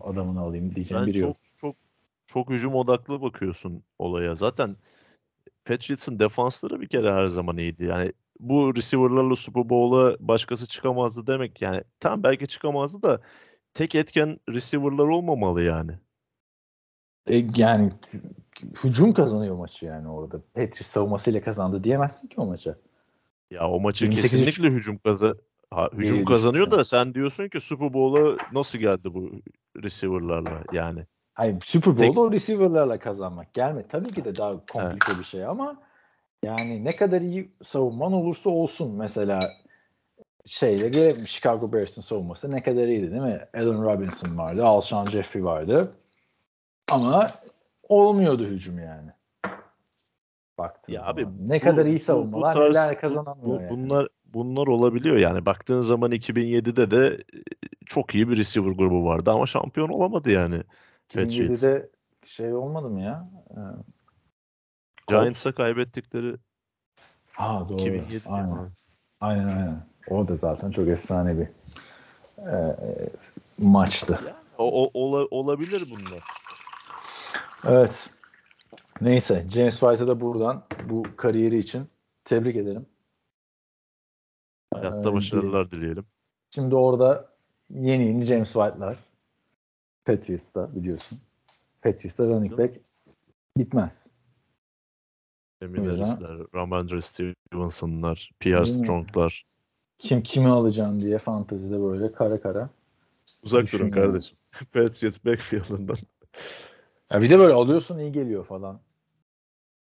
adamını alayım diyeceğin Sen biri çok yok. çok çok hücum odaklı bakıyorsun olaya. Zaten Patriots'ın defansları bir kere her zaman iyiydi. Yani bu receiver'larla Super Bowl'a başkası çıkamazdı demek yani tam belki çıkamazdı da tek etken receiver'lar olmamalı yani. E, yani hücum kazanıyor maçı yani orada. Patriots savunmasıyla kazandı diyemezsin ki o maça. Ya o maçı 28 kesinlikle hücum kaza ha, hücum kazanıyor da sen diyorsun ki Super Bowl'a nasıl geldi bu receiver'larla yani. Hayır Super Tek- Bowl'da o receiver'larla kazanmak gelme. Tabii ki de daha komplike bir şey ama yani ne kadar iyi savunman olursa olsun mesela şeyle gelelim Chicago Bears'ın savunması ne kadar iyiydi değil mi? Allen Robinson vardı, Alshon Jeffrey vardı. Ama olmuyordu hücum yani. Baktığın Ya zaman. abi ne bu- kadar bu- iyi bu savunmalar tarz- neler bu- kazanamıyor bu- yani. Bunlar bunlar olabiliyor yani. Baktığın zaman 2007'de de e, çok iyi bir receiver grubu vardı ama şampiyon olamadı yani. Patriots. 2007'de şey olmadı mı ya? Ee, Giants'a kaybettikleri Ha doğru. 2007 Aynen. Aynen aynen. O da zaten çok efsane bir e, maçtı. O, o- ola- olabilir bunlar. Evet. Neyse James White'a da buradan bu kariyeri için tebrik ederim. Hayatta Ee, başarılar dileyelim. Şimdi orada yeni yeni James White'lar Patriots'ta biliyorsun. Patriots'ta running back bitmez. Emin Öyle. Harris'ler, Ramondre Stevenson'lar, Pierre? Strong'lar. Kim kimi alacağım diye fantezide böyle kara kara. Uzak durun kardeşim. Patriots backfield'ından. Ya bir de böyle alıyorsun iyi geliyor falan.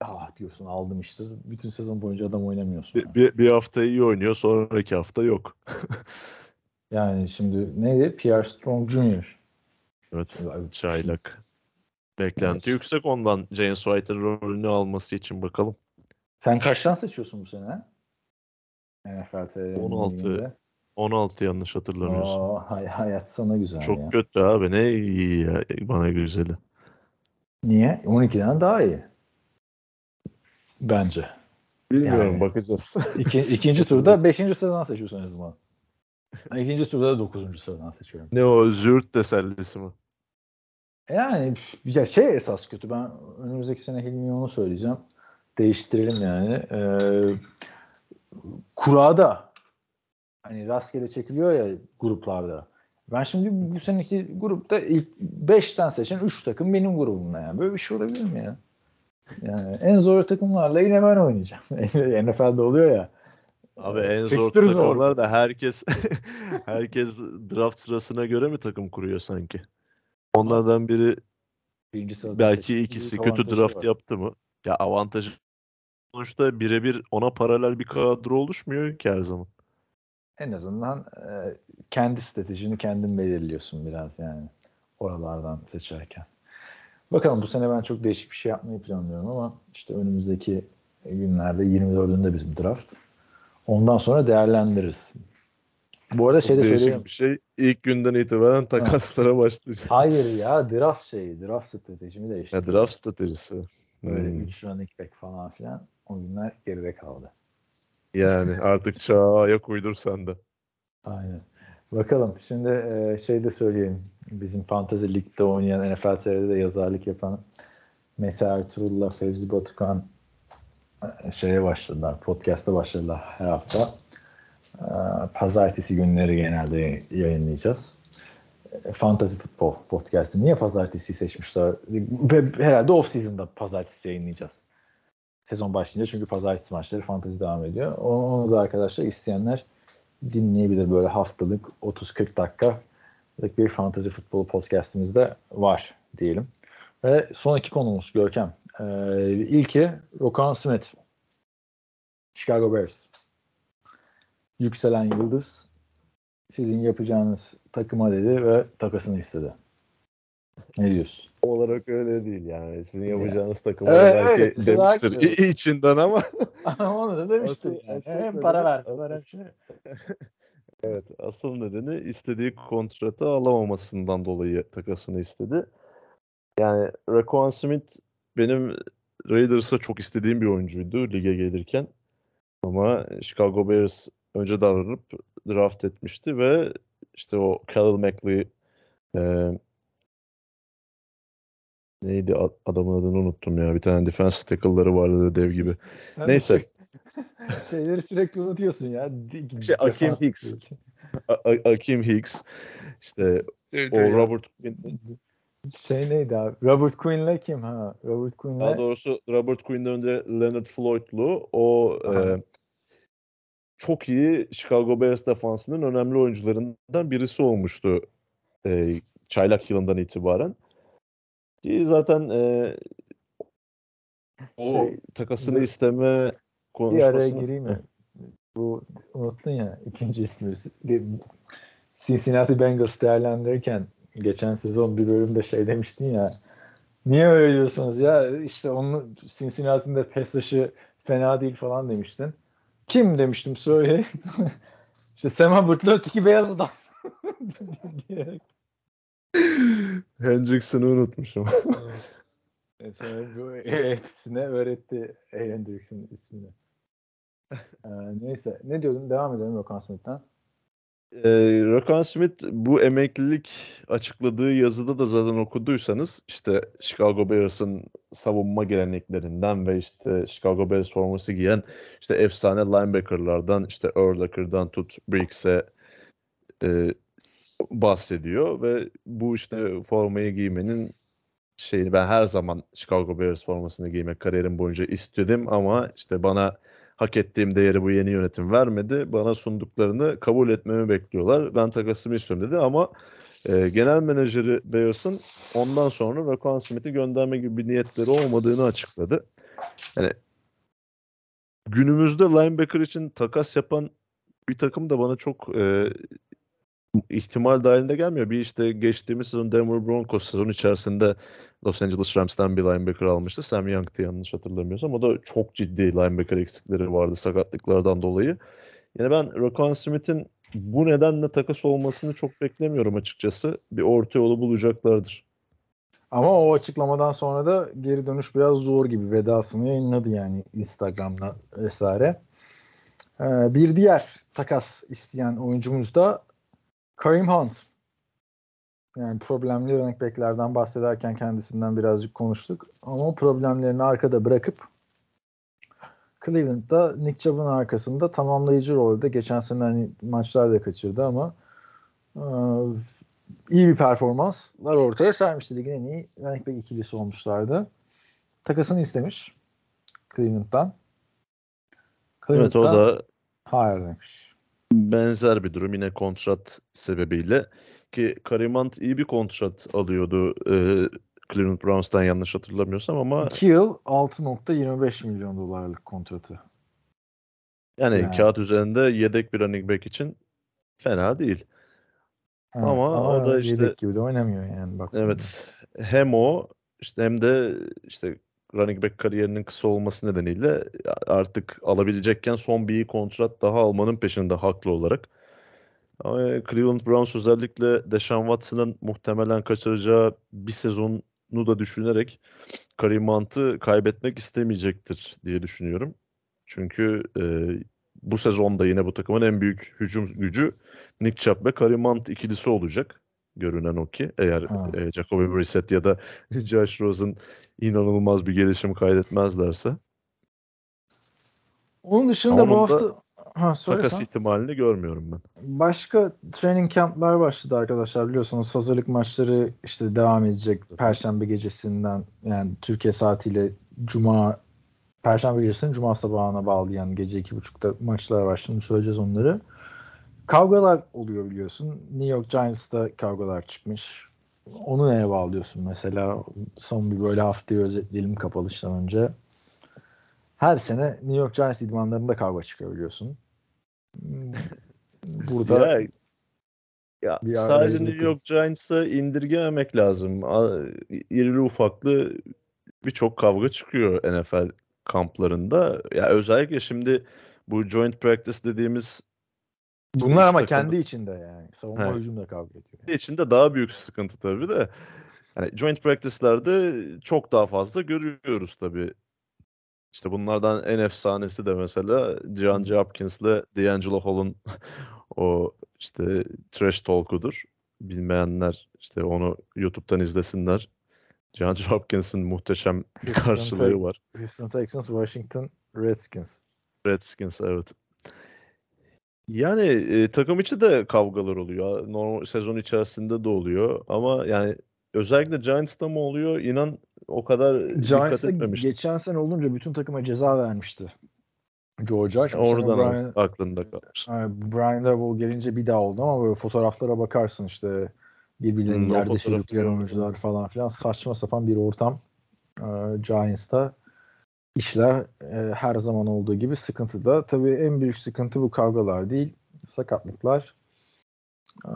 Ah diyorsun aldım işte. Bütün sezon boyunca adam oynamıyorsun. Bir, bir, bir hafta iyi oynuyor, sonraki hafta yok. Yani şimdi neydi? Pierre Strong Jr. Evet. Çaylak. Beklenti Evet. yüksek ondan James White'ın rolünü alması için bakalım. Sen kaçtan seçiyorsun bu sene? NFL TV'nin 16. liginde. 16 yanlış hatırlamıyorsun. Oo, hay- hayat sana güzel Çok ya. kötü abi. Ne iyi ya. Bana güzeli. Niye? 12'den daha iyi. Bence. Bilmiyorum Yani. bakacağız. İki, ikinci turda 5. sıradan seçiyorsun en azından. Ben ikinci turda da 9. sıradan seçiyorum. ne o züğürt tesellisi mi? Yani ya şey esas kötü. Ben önümüzdeki sene Hilmi'ye onu söyleyeceğim. Değiştirelim yani. Ee, kurada hani rastgele çekiliyor ya gruplarda. Ben şimdi bu seneki grupta ilk 5'ten seçen 3 takım benim grubumda yani. Böyle bir şey olabilir mi ya? Yani en zor takımlarla yine ben oynayacağım. NFL'de oluyor ya. Abi en zor takımlar da herkes herkes draft sırasına göre mi takım kuruyor sanki? Onlardan biri belki ikisi kötü draft var. yaptı mı? Ya avantajı sonuçta birebir ona paralel bir kadro oluşmuyor ki her zaman. En azından e, kendi stratejini kendin belirliyorsun biraz yani oralardan seçerken. Bakalım bu sene ben çok değişik bir şey yapmayı planlıyorum ama işte önümüzdeki günlerde 24'ünde bizim draft. Ondan sonra değerlendiririz. Bu arada şey de değişik söyleyeyim. bir şey. İlk günden itibaren takaslara başlayacak. Hayır ya draft şeyi, draft stratejimi Ya değiştirdim. draft stratejisi. Böyle Hmm. 3 running back falan filan o günler geride kaldı. Yani artık çağa ayak uydur sen de. Aynen. Bakalım. Şimdi e, şey de söyleyeyim. Bizim Fantasy Lig'de oynayan NFL TV'de de yazarlık yapan Mete Ertuğrul'la Fevzi Batukan e, şeye başladılar. Podcast'a başladılar her hafta. E, Pazartesi günleri genelde yayınlayacağız. E, Fantasy Futbol podcast'ı. Niye pazartesi seçmişler? Ve herhalde off season'da pazartesi yayınlayacağız. Sezon başlayınca çünkü pazartesi maçları fantasy devam ediyor. Onu onu da arkadaşlar isteyenler dinleyebilir böyle haftalık 30-40 dakikalık bir fantasy futbol podcastimizde var diyelim. Ve son iki konumuz Görkem. Ee, ilki Rokan Smith. Chicago Bears. Yükselen Yıldız sizin yapacağınız takıma dedi ve takasını istedi. Ne diyorsun? olarak öyle değil yani. Sizin yapacağınız takım Evet, belki evet, demiştir i- içinden ama Onu da demiştir. Asıl- yani. asıl Hem para ver. asıl- Para şey. Evet, asıl nedeni istediği kontratı alamamasından dolayı takasını istedi. Yani Raquan Smith benim Raiders'a çok istediğim bir oyuncuydu lige gelirken. Ama Chicago Bears önce davranıp draft etmişti ve işte o Khalil Mack'li e, neydi adamın adını unuttum ya. Bir tane defensive tackle'ları vardı dev gibi. Sen Neyse. şey- şeyleri sürekli unutuyorsun ya. Şey, Akeem defans- Hicks. A- A- Akeem Hicks. İşte o Robert Quinn Şey neydi abi? Robert Quinn'le kim ha? Robert Quinn'le Daha doğrusu Robert Quinn'den önce Leonard Floyd'lu o Aha. e, çok iyi Chicago Bears defansının önemli oyuncularından birisi olmuştu e, çaylak yılından itibaren. Ki zaten e, o Şey, takasını dur. isteme bir araya konuşmasını gireyim mi? Bu unuttun ya ikinci ismi. Cincinnati Bengals değerlendirirken geçen sezon bir bölümde şey demiştin ya niye öyle diyorsunuz ya işte onun Cincinnati'nin de fena değil falan demiştin. Kim demiştim söyle. işte Sam Hubbard'la öteki beyaz adam. Hendrickson'ı unutmuşum. Evet, sonra bu hepsine öğretti Hendrickson ismini. Ee, neyse. Ne diyordun? Devam edelim Rokan Smith'ten. E, Rakan Smith bu emeklilik açıkladığı yazıda da zaten okuduysanız işte Chicago Bears'ın savunma geleneklerinden ve işte Chicago Bears forması giyen işte efsane linebacker'lardan işte Urlacher'dan tut Briggs'e e, bahsediyor ve bu işte formayı giymenin şeyini ben her zaman Chicago Bears formasını giymek kariyerim boyunca istedim ama işte bana hak ettiğim değeri bu yeni yönetim vermedi. Bana sunduklarını kabul etmemi bekliyorlar. Ben takasımı istiyorum dedi ama e, genel menajeri Bears'ın ondan sonra Raquan Smith'i gönderme gibi bir niyetleri olmadığını açıkladı. Yani günümüzde linebacker için takas yapan bir takım da bana çok e, ihtimal dahilinde gelmiyor. Bir işte geçtiğimiz sezon Denver Broncos sezon içerisinde Los Angeles Rams'ten bir linebacker almıştı. Sam Young'tı yanlış hatırlamıyorsam. O da çok ciddi linebacker eksikleri vardı sakatlıklardan dolayı. Yani ben Raquan Smith'in bu nedenle takas olmasını çok beklemiyorum açıkçası. Bir orta yolu bulacaklardır. Ama o açıklamadan sonra da geri dönüş biraz zor gibi vedasını yayınladı yani Instagram'da vesaire. Ee, bir diğer takas isteyen oyuncumuz da Kareem Hunt. Yani problemli running back'lerden bahsederken kendisinden birazcık konuştuk. Ama o problemlerini arkada bırakıp Cleveland'da Nick Chubb'ın arkasında tamamlayıcı rolde geçen sene hani maçlar da kaçırdı ama e, iyi bir performanslar ortaya sermişti. Ligin en iyi running back ikilisi olmuşlardı. Takasını istemiş Cleveland'dan. Evet o Cleveland'dan da hayır demiş. Benzer bir durum yine kontrat sebebiyle ki Kareem Hunt iyi bir kontrat alıyordu e, Cleveland Browns'tan yanlış hatırlamıyorsam ama 2 yıl 6.25 milyon dolarlık kontratı. yani Yani. kağıt üzerinde yedek bir running back için fena değil. Evet, Ama o da işte- yedek gibi de oynamıyor yani bak. Evet. Hem o işte hem de işte running back kariyerinin kısa olması nedeniyle artık alabilecekken son bir kontrat daha almanın peşinde haklı olarak. Ama Cleveland Browns özellikle Deshaun Watson'ın muhtemelen kaçıracağı bir sezonu da düşünerek Kareem Hunt'ı kaybetmek istemeyecektir diye düşünüyorum. Çünkü e, bu sezonda yine bu takımın en büyük hücum gücü Nick Chubb ve Kareem Hunt ikilisi olacak. Görünen o ki eğer Ha. e, Jacoby Brissett ya da Josh Rosen inanılmaz bir gelişim kaydetmezlerse Onun dışında Ama bu hafta ha, takas ihtimalini görmüyorum ben. Başka training camp'ler başladı arkadaşlar biliyorsunuz hazırlık maçları işte devam edecek Perşembe gecesinden yani Türkiye saatiyle Cuma Perşembe gecesinden Cuma sabahına bağlayan gece iki buçukta maçlar şimdi söyleyeceğiz onları. Kavgalar oluyor biliyorsun. New York Giants'ta kavgalar çıkmış. Onu neye bağlıyorsun mesela? Son bir böyle haftayı özetleyelim kapanıştan önce. Her sene New York Giants idmanlarında kavga çıkıyor biliyorsun. Burada Ya, ya bir sadece New. York Giants'ı indirgememek lazım. İrili ufaklı birçok kavga çıkıyor NFL kamplarında. Ya özellikle şimdi bu joint practice dediğimiz Bunlar ama kendi içinde yani. Savunma Evet. hücumda kavga ediyor. içinde daha büyük sıkıntı tabii de. Yani joint practice'lerde çok daha fazla görüyoruz tabii. İşte bunlardan en efsanesi de mesela DeAndre Hopkins'le D'Angelo Hall'un o işte trash talk'udur. Bilmeyenler işte onu YouTube'dan izlesinler. DeAndre Hopkins'in muhteşem bir Houston karşılığı var. Houston Texans, Washington Redskins. Redskins evet. Yani e, takım içi de kavgalar oluyor. Normal sezon içerisinde de oluyor ama yani özellikle Giants'ta mı oluyor? İnan o kadar dikkat Giants'ta etmemiştim. geçen sene olunca bütün takıma ceza vermişti. Georgia. Şimdi Oradan Brian, aklında kalmış. Yani Brian Daboll gelince bir daha oldu ama böyle fotoğraflara bakarsın işte birbirlerini Hmm, yerde sürükleyen oyuncular falan filan saçma sapan bir ortam. Ee, Giants'ta işler e, her zaman olduğu gibi sıkıntıda. Tabii en büyük sıkıntı bu kavgalar değil, sakatlıklar. Ee,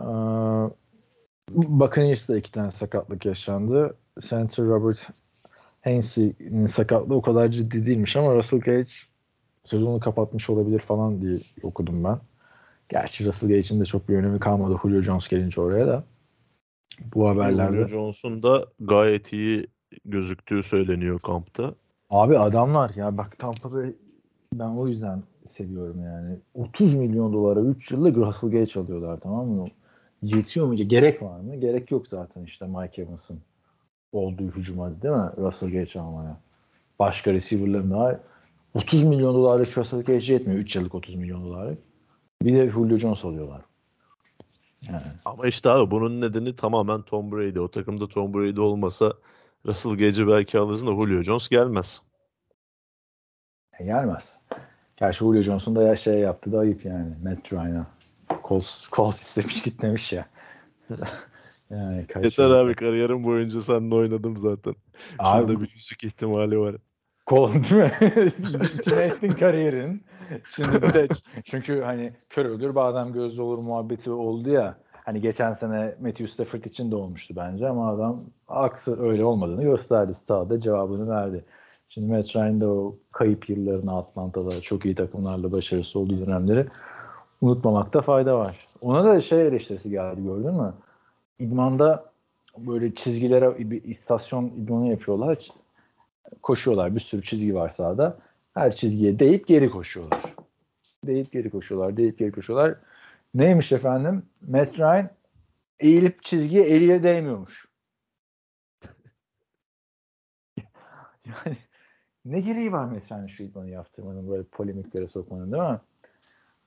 Buccaneers'da iki tane sakatlık yaşandı. Center Robert Hainsey'nin sakatlığı o kadar ciddi değilmiş ama Russell Gage sezonu kapatmış olabilir falan diye okudum ben. Gerçi Russell Gage'in de çok bir önemi kalmadı Julio Jones gelince oraya da. Bu haberlerde. Julio Jones'un da gayet iyi gözüktüğü söyleniyor kampta. Abi adamlar ya bak Tampa Bay ben o yüzden seviyorum yani. 30 milyon dolara 3 yıllık Russell Gage alıyorlar tamam mı? Yetiyor mu? Gerek var mı? Gerek yok zaten işte Mike Evans'ın olduğu hücuma değil mi? Russell Gage almaya. Başka receiver'ların daha 30 milyon dolarlık Russell Gage yetmiyor. 3 yıllık 30 milyon dolarlık. Bir de Julio Jones alıyorlar. Yani. Ama işte abi bunun nedeni tamamen Tom Brady. O takımda Tom Brady olmasa Russell Gage'i belki alırsın da Julio Jones gelmez. E, Gelmez. Gerçi Julio Jones'un da ya şey yaptı da ayıp yani. Matt Ryan'a. Colts, Colts istemiş gitmemiş ya. yani Yeter abi kariyerim boyunca seninle oynadım zaten. Abi Şurada bir yüzük ihtimali var. Colt değil mi? İçine ettin kariyerin. Şimdi bir de çünkü hani kör ölür badem gözlü olur muhabbeti oldu ya. Hani geçen sene Matthew Stafford için de olmuştu bence ama adam aksi öyle olmadığını gösterdi. Sahada cevabını verdi. Şimdi Matt Ryan o kayıp yıllarını Atlanta'da çok iyi takımlarla başarısı olduğu dönemleri unutmamakta fayda var. Ona da şey eleştirisi geldi gördün mü? İdmanda böyle çizgilere bir istasyon idmanı yapıyorlar. Koşuyorlar. Bir sürü çizgi var sahada. Her çizgiye deyip geri koşuyorlar. Deyip geri koşuyorlar. Deyip geri koşuyorlar. Neymiş efendim? Matt Ryan eğilip çizgiye eliyle değmiyormuş. yani ne gereği var Matt Ryan'ın şu idmanı yaptırmanın böyle polemiklere sokmanın değil mi?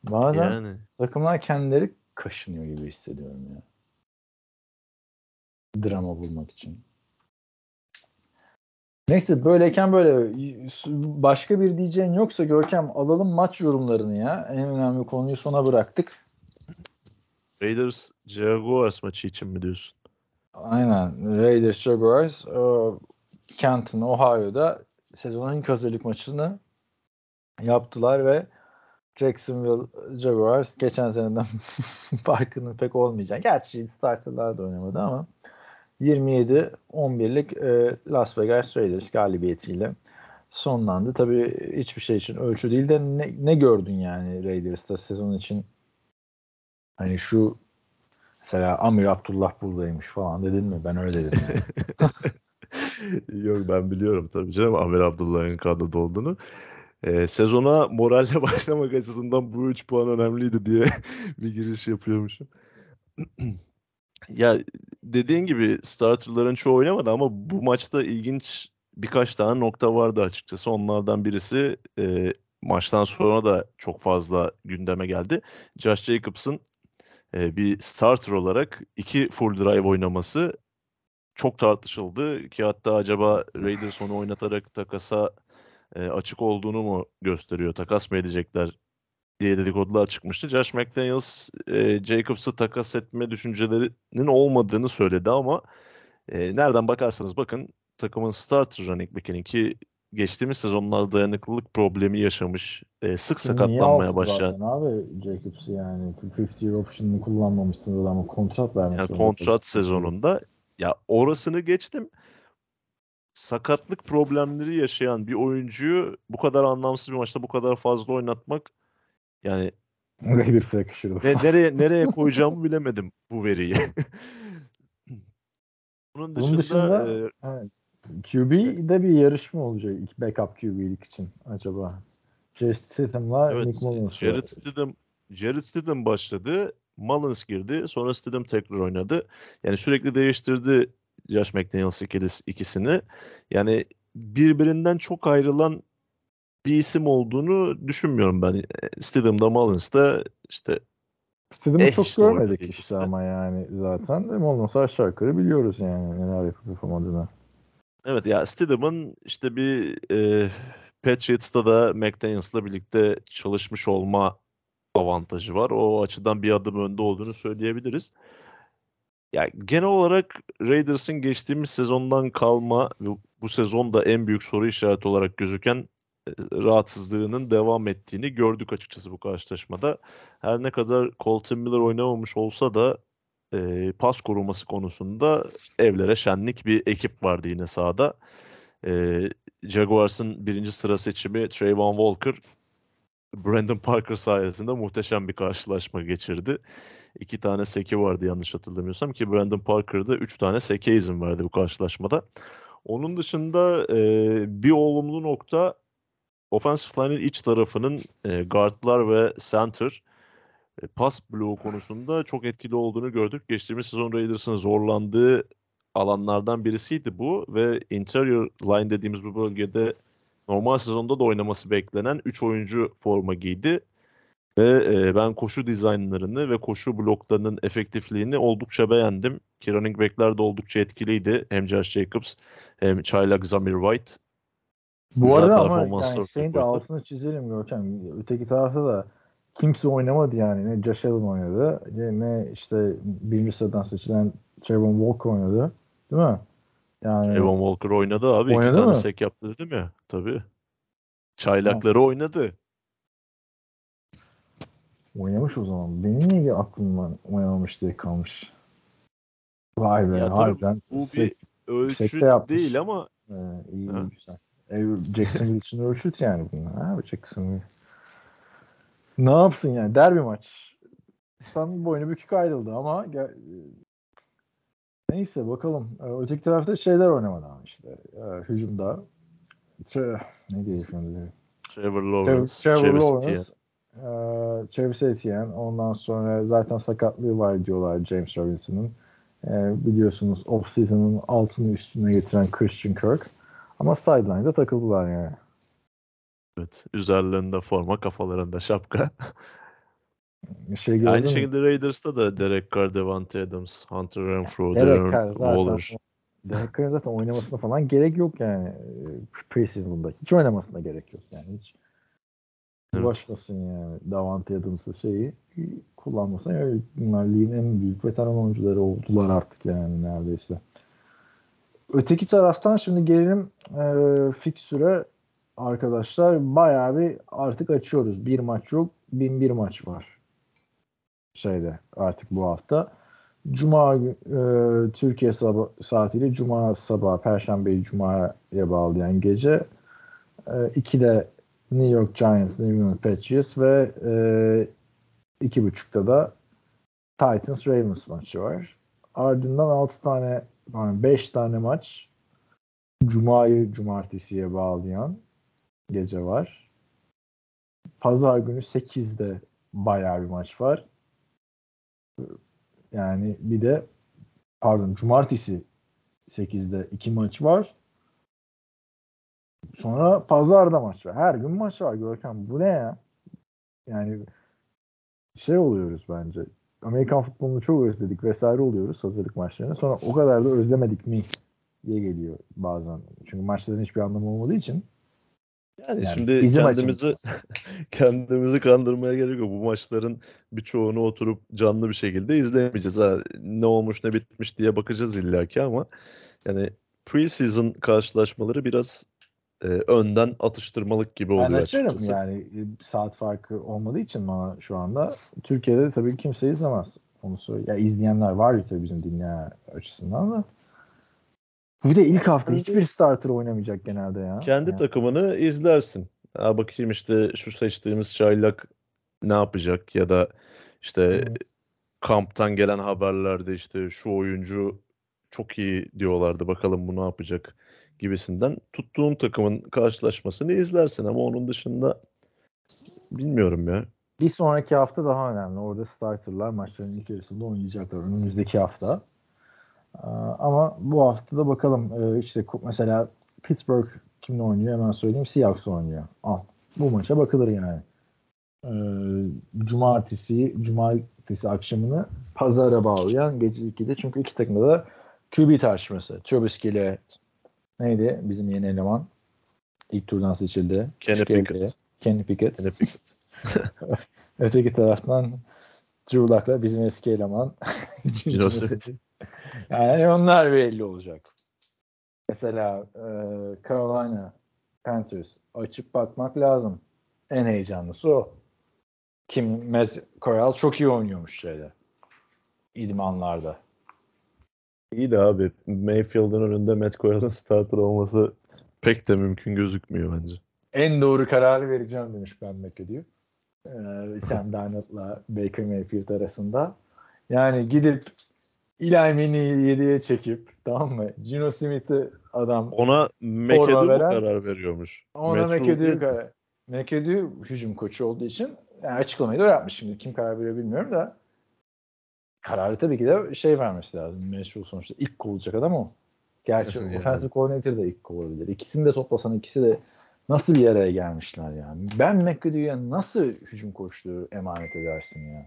Bazen Yani takımlar kendileri kaşınıyor gibi hissediyorum ya. Drama bulmak için. Neyse böyleyken böyle başka bir diyeceğin yoksa Görkem alalım maç yorumlarını ya. En önemli konuyu sona bıraktık. Raiders Jaguars maçı için mi diyorsun? Aynen. Raiders Jaguars o, Canton, Ohio'da sezonun ilk hazırlık maçını yaptılar ve Jacksonville Jaguars geçen seneden farkının pek olmayacak. Gerçi starterlar da oynamadı ama 27-11'lik e, Las Vegas Raiders galibiyetiyle sonlandı. Tabii hiçbir şey için ölçü değil de ne, ne gördün yani Raiders'ta sezon için? Hani şu mesela Amir Abdullah buradaymış falan dedin mi? Ben öyle dedim. Yok ben biliyorum tabii canım Amir Abdullah'ın kadroda olduğunu. Ee, sezona moralle başlamak açısından bu 3 puan önemliydi diye bir giriş yapıyormuşum. ya dediğin gibi starterların çoğu oynamadı ama bu maçta ilginç birkaç tane nokta vardı açıkçası. Onlardan birisi e, maçtan sonra da çok fazla gündeme geldi. Josh Jacobs'ın e, bir starter olarak iki full drive oynaması çok tartışıldı ki hatta acaba Raiders onu oynatarak takasa e, açık olduğunu mu gösteriyor? Takas mı edecekler diye dedikodular çıkmıştı. Josh McDaniels e, Jacobs'ı takas etme düşüncelerinin olmadığını söyledi ama e, nereden bakarsanız bakın takımın starter running back'inin ki geçtiğimiz sezonlarda dayanıklılık problemi yaşamış. E, sık sakatlanmaya başlayan. Zaten abi Jacobs'ı yani 50 year option'ını kullanmamışsınız ama kontrat vermek Yani kontrat sezonunda ya orasını geçtim. Sakatlık problemleri yaşayan bir oyuncuyu bu kadar anlamsız bir maçta bu kadar fazla oynatmak yani Raiders'a yakışırdı. Ne, nereye nereye koyacağımı bilemedim bu veriyi. Bunun dışında, Bunun dışında e, evet, QB'de bir yarışma olacak backup QB'lik için acaba. Jared Statham'la evet, Nick Mullins. Jared Stidham Jared Stidham başladı. Mullins girdi. Sonra Stidham tekrar oynadı. Yani sürekli değiştirdi Josh McDaniels ikisini. Yani birbirinden çok ayrılan bir isim olduğunu düşünmüyorum ben. Stidham'da Mullins'da işte Stidham'ı Eh çok işte görmedik işte işte. ama yani zaten. Mullins'ı aşağı yukarı biliyoruz yani neler yapıp yapamadığını. Evet ya Stidham'ın işte bir e, Patriots'ta da McDaniels'la birlikte çalışmış olma avantajı var. O açıdan bir adım önde olduğunu söyleyebiliriz. Ya genel olarak Raiders'ın geçtiğimiz sezondan kalma bu sezonda en büyük soru işareti olarak gözüken rahatsızlığının devam ettiğini gördük açıkçası bu karşılaşmada. Her ne kadar Colton Miller oynamamış olsa da e, pas koruması konusunda evlere şenlik bir ekip vardı yine sahada. E, Jaguars'ın birinci sıra seçimi Trayvon Walker Brandon Parker sayesinde muhteşem bir karşılaşma geçirdi. İki tane seki vardı yanlış hatırlamıyorsam ki Brandon Parker'da üç tane seke izin verdi bu karşılaşmada. Onun dışında e, bir olumlu nokta offensive line'in iç tarafının e, guardlar ve center pas bloğu konusunda çok etkili olduğunu gördük. Geçtiğimiz sezon Raiders'ın zorlandığı alanlardan birisiydi bu ve interior line dediğimiz bu bölgede normal sezonda da oynaması beklenen 3 oyuncu forma giydi. Ve e, ben koşu dizaynlarını ve koşu bloklarının efektifliğini oldukça beğendim. Ki running back'ler de oldukça etkiliydi. Hem Josh Jacobs hem Çaylak Zamir White. Bu Güzel arada ama yani şeyin de altını çizelim Görkem. Öteki tarafta da kimse oynamadı yani. Ne Josh Allen oynadı ne, işte birinci sıradan seçilen Trayvon Walker oynadı. Değil mi? Yani Evan Walker oynadı abi. Oynadı İki tane mı? sek yaptı dedim ya. Tabii. Çaylakları oynadı. oynamış o zaman. Benim niye aklımdan oynamamış diye kalmış. Vay be Ya harbiden. Bu bir Sek- ölçü sekte yapmış. değil ama Ee, iyi Ha. güzel. Jacksonville için ölçüt yani bunlar. Abi Jacksonville. Ne yapsın yani? Derbi maç. Tam boynu bükük ayrıldı ama gel- neyse bakalım. Ee, Öteki tarafta şeyler oynamadı ama işte. Ee, hücumda. Tre- ne diye şimdi? Trevor Trevor, Lawrence, Trevor Travis Lawrence, eee, Travis Etienne. Ondan sonra zaten sakatlığı var diyorlar James Robinson'ın. Eee, biliyorsunuz off-season'ın altını üstüne getiren Christian Kirk. Ama sideline'da takıldılar yani. Evet. Üzerlerinde forma, kafalarında şapka. Bir şey gördün Aynı mü? şekilde Raiders'ta da Derek Carr, Devante Adams, Hunter Renfro, Derek Darren Carr zaten, Waller. Derek Carr'ın zaten oynamasına falan gerek yok yani. eee, Preseason'da. Hiç oynamasına gerek yok yani. Hiç Evet. uğraşmasın yani. Davante Adams'ı şeyi kullanmasın. Yani bunlar ligin en büyük veteran oyuncuları oldular artık yani neredeyse. Öteki taraftan şimdi gelelim e, fiksüre arkadaşlar. Bayağı bir artık açıyoruz. Bir maç yok. Bin bir maç var. Şeyde artık bu hafta. Cuma e, Türkiye sabah, saatiyle Cuma sabahı Perşembeyi Cuma'ya bağlayan gece e, 2'de New York Giants, New England Patriots ve e, iki buçukta da Titans Ravens maçı var. Ardından 6 tane, yani 5 tane maç Cuma'yı cumartesiye bağlayan gece var. Pazar günü 8'de bayağı bir maç var. Yani bir de pardon cumartesi 8'de iki maç var. Sonra pazarda maç var. Her gün maç var Görkem. Bu ne ya? Yani şey oluyoruz bence. Amerikan futbolunu çok özledik vesaire oluyoruz hazırlık maçlarına. Sonra o kadar da özlemedik mi diye geliyor bazen. Çünkü maçların hiçbir anlamı olmadığı için. Yani, Yani şimdi bizim kendimizi kendimizi kandırmaya gerek yok. Bu maçların birçoğunu oturup canlı bir şekilde izleyemeyeceğiz. Ha, ne olmuş ne bitmiş diye bakacağız illaki ama yani preseason karşılaşmaları biraz e, önden atıştırmalık gibi oluyor Ben açıkçası. yani e, saat farkı olmadığı için bana şu anda Türkiye'de de tabii kimse izlemez. Onu söyle. Ya izleyenler var tabii bizim dünya açısından da. Bir de ilk hafta hiçbir starter oynamayacak genelde ya. Kendi Yani takımını izlersin. Ha bakayım işte şu seçtiğimiz çaylak ne yapacak ya da işte kamptan gelen haberlerde işte şu oyuncu çok iyi diyorlardı bakalım bu ne yapacak gibisinden tuttuğun takımın karşılaşmasını izlersin ama onun dışında bilmiyorum ya. Bir sonraki hafta daha önemli. Orada starterlar maçların ilk yarısında oynayacaklar önümüzdeki hafta. Ee, Ama bu hafta da bakalım Ee, işte mesela Pittsburgh kimle oynuyor hemen söyleyeyim. Seahawks oynuyor. Al. Bu maça bakılır yani. Ee, Cumartesi, cumartesi akşamını pazara bağlayan gece 2'de çünkü iki takımda da QB tartışması. Trubisky ile neydi bizim yeni eleman? İlk turdan seçildi. Kenny Pickett. Kenny Pickett. Kenny Pickett. Öteki taraftan Drew Luck'la bizim eski eleman. Gino Smith. Yani onlar belli olacak. Mesela e, Carolina Panthers açıp bakmak lazım. En heyecanlısı o. Kim Matt Corral çok iyi oynuyormuş şeyde. İdmanlarda. İyi de abi Mayfield'ın önünde Matt Corral'ın starter olması pek de mümkün gözükmüyor bence. En doğru kararı vereceğim demiş Ben McAdoo. Ee, Sam Darnold'la Baker Mayfield arasında. Yani gidip Eli Manning'i 7'ye çekip tamam mı? Gino Smith'i adam Ona McAdoo veren- karar veriyormuş? ona McAdoo karar. McAdoo hücum koçu olduğu için yani açıklamayı da o yapmış şimdi. Kim karar veriyor bilmiyorum da kararı tabii ki de şey vermesi lazım. Meşhur sonuçta ilk kovulacak adam o. Gerçi Yani. offensive coordinator da ilk kovulabilir. İkisini de toplasan ikisi de nasıl bir araya gelmişler yani. Ben McAdoo'ya nasıl hücum koçluğu emanet edersin ya?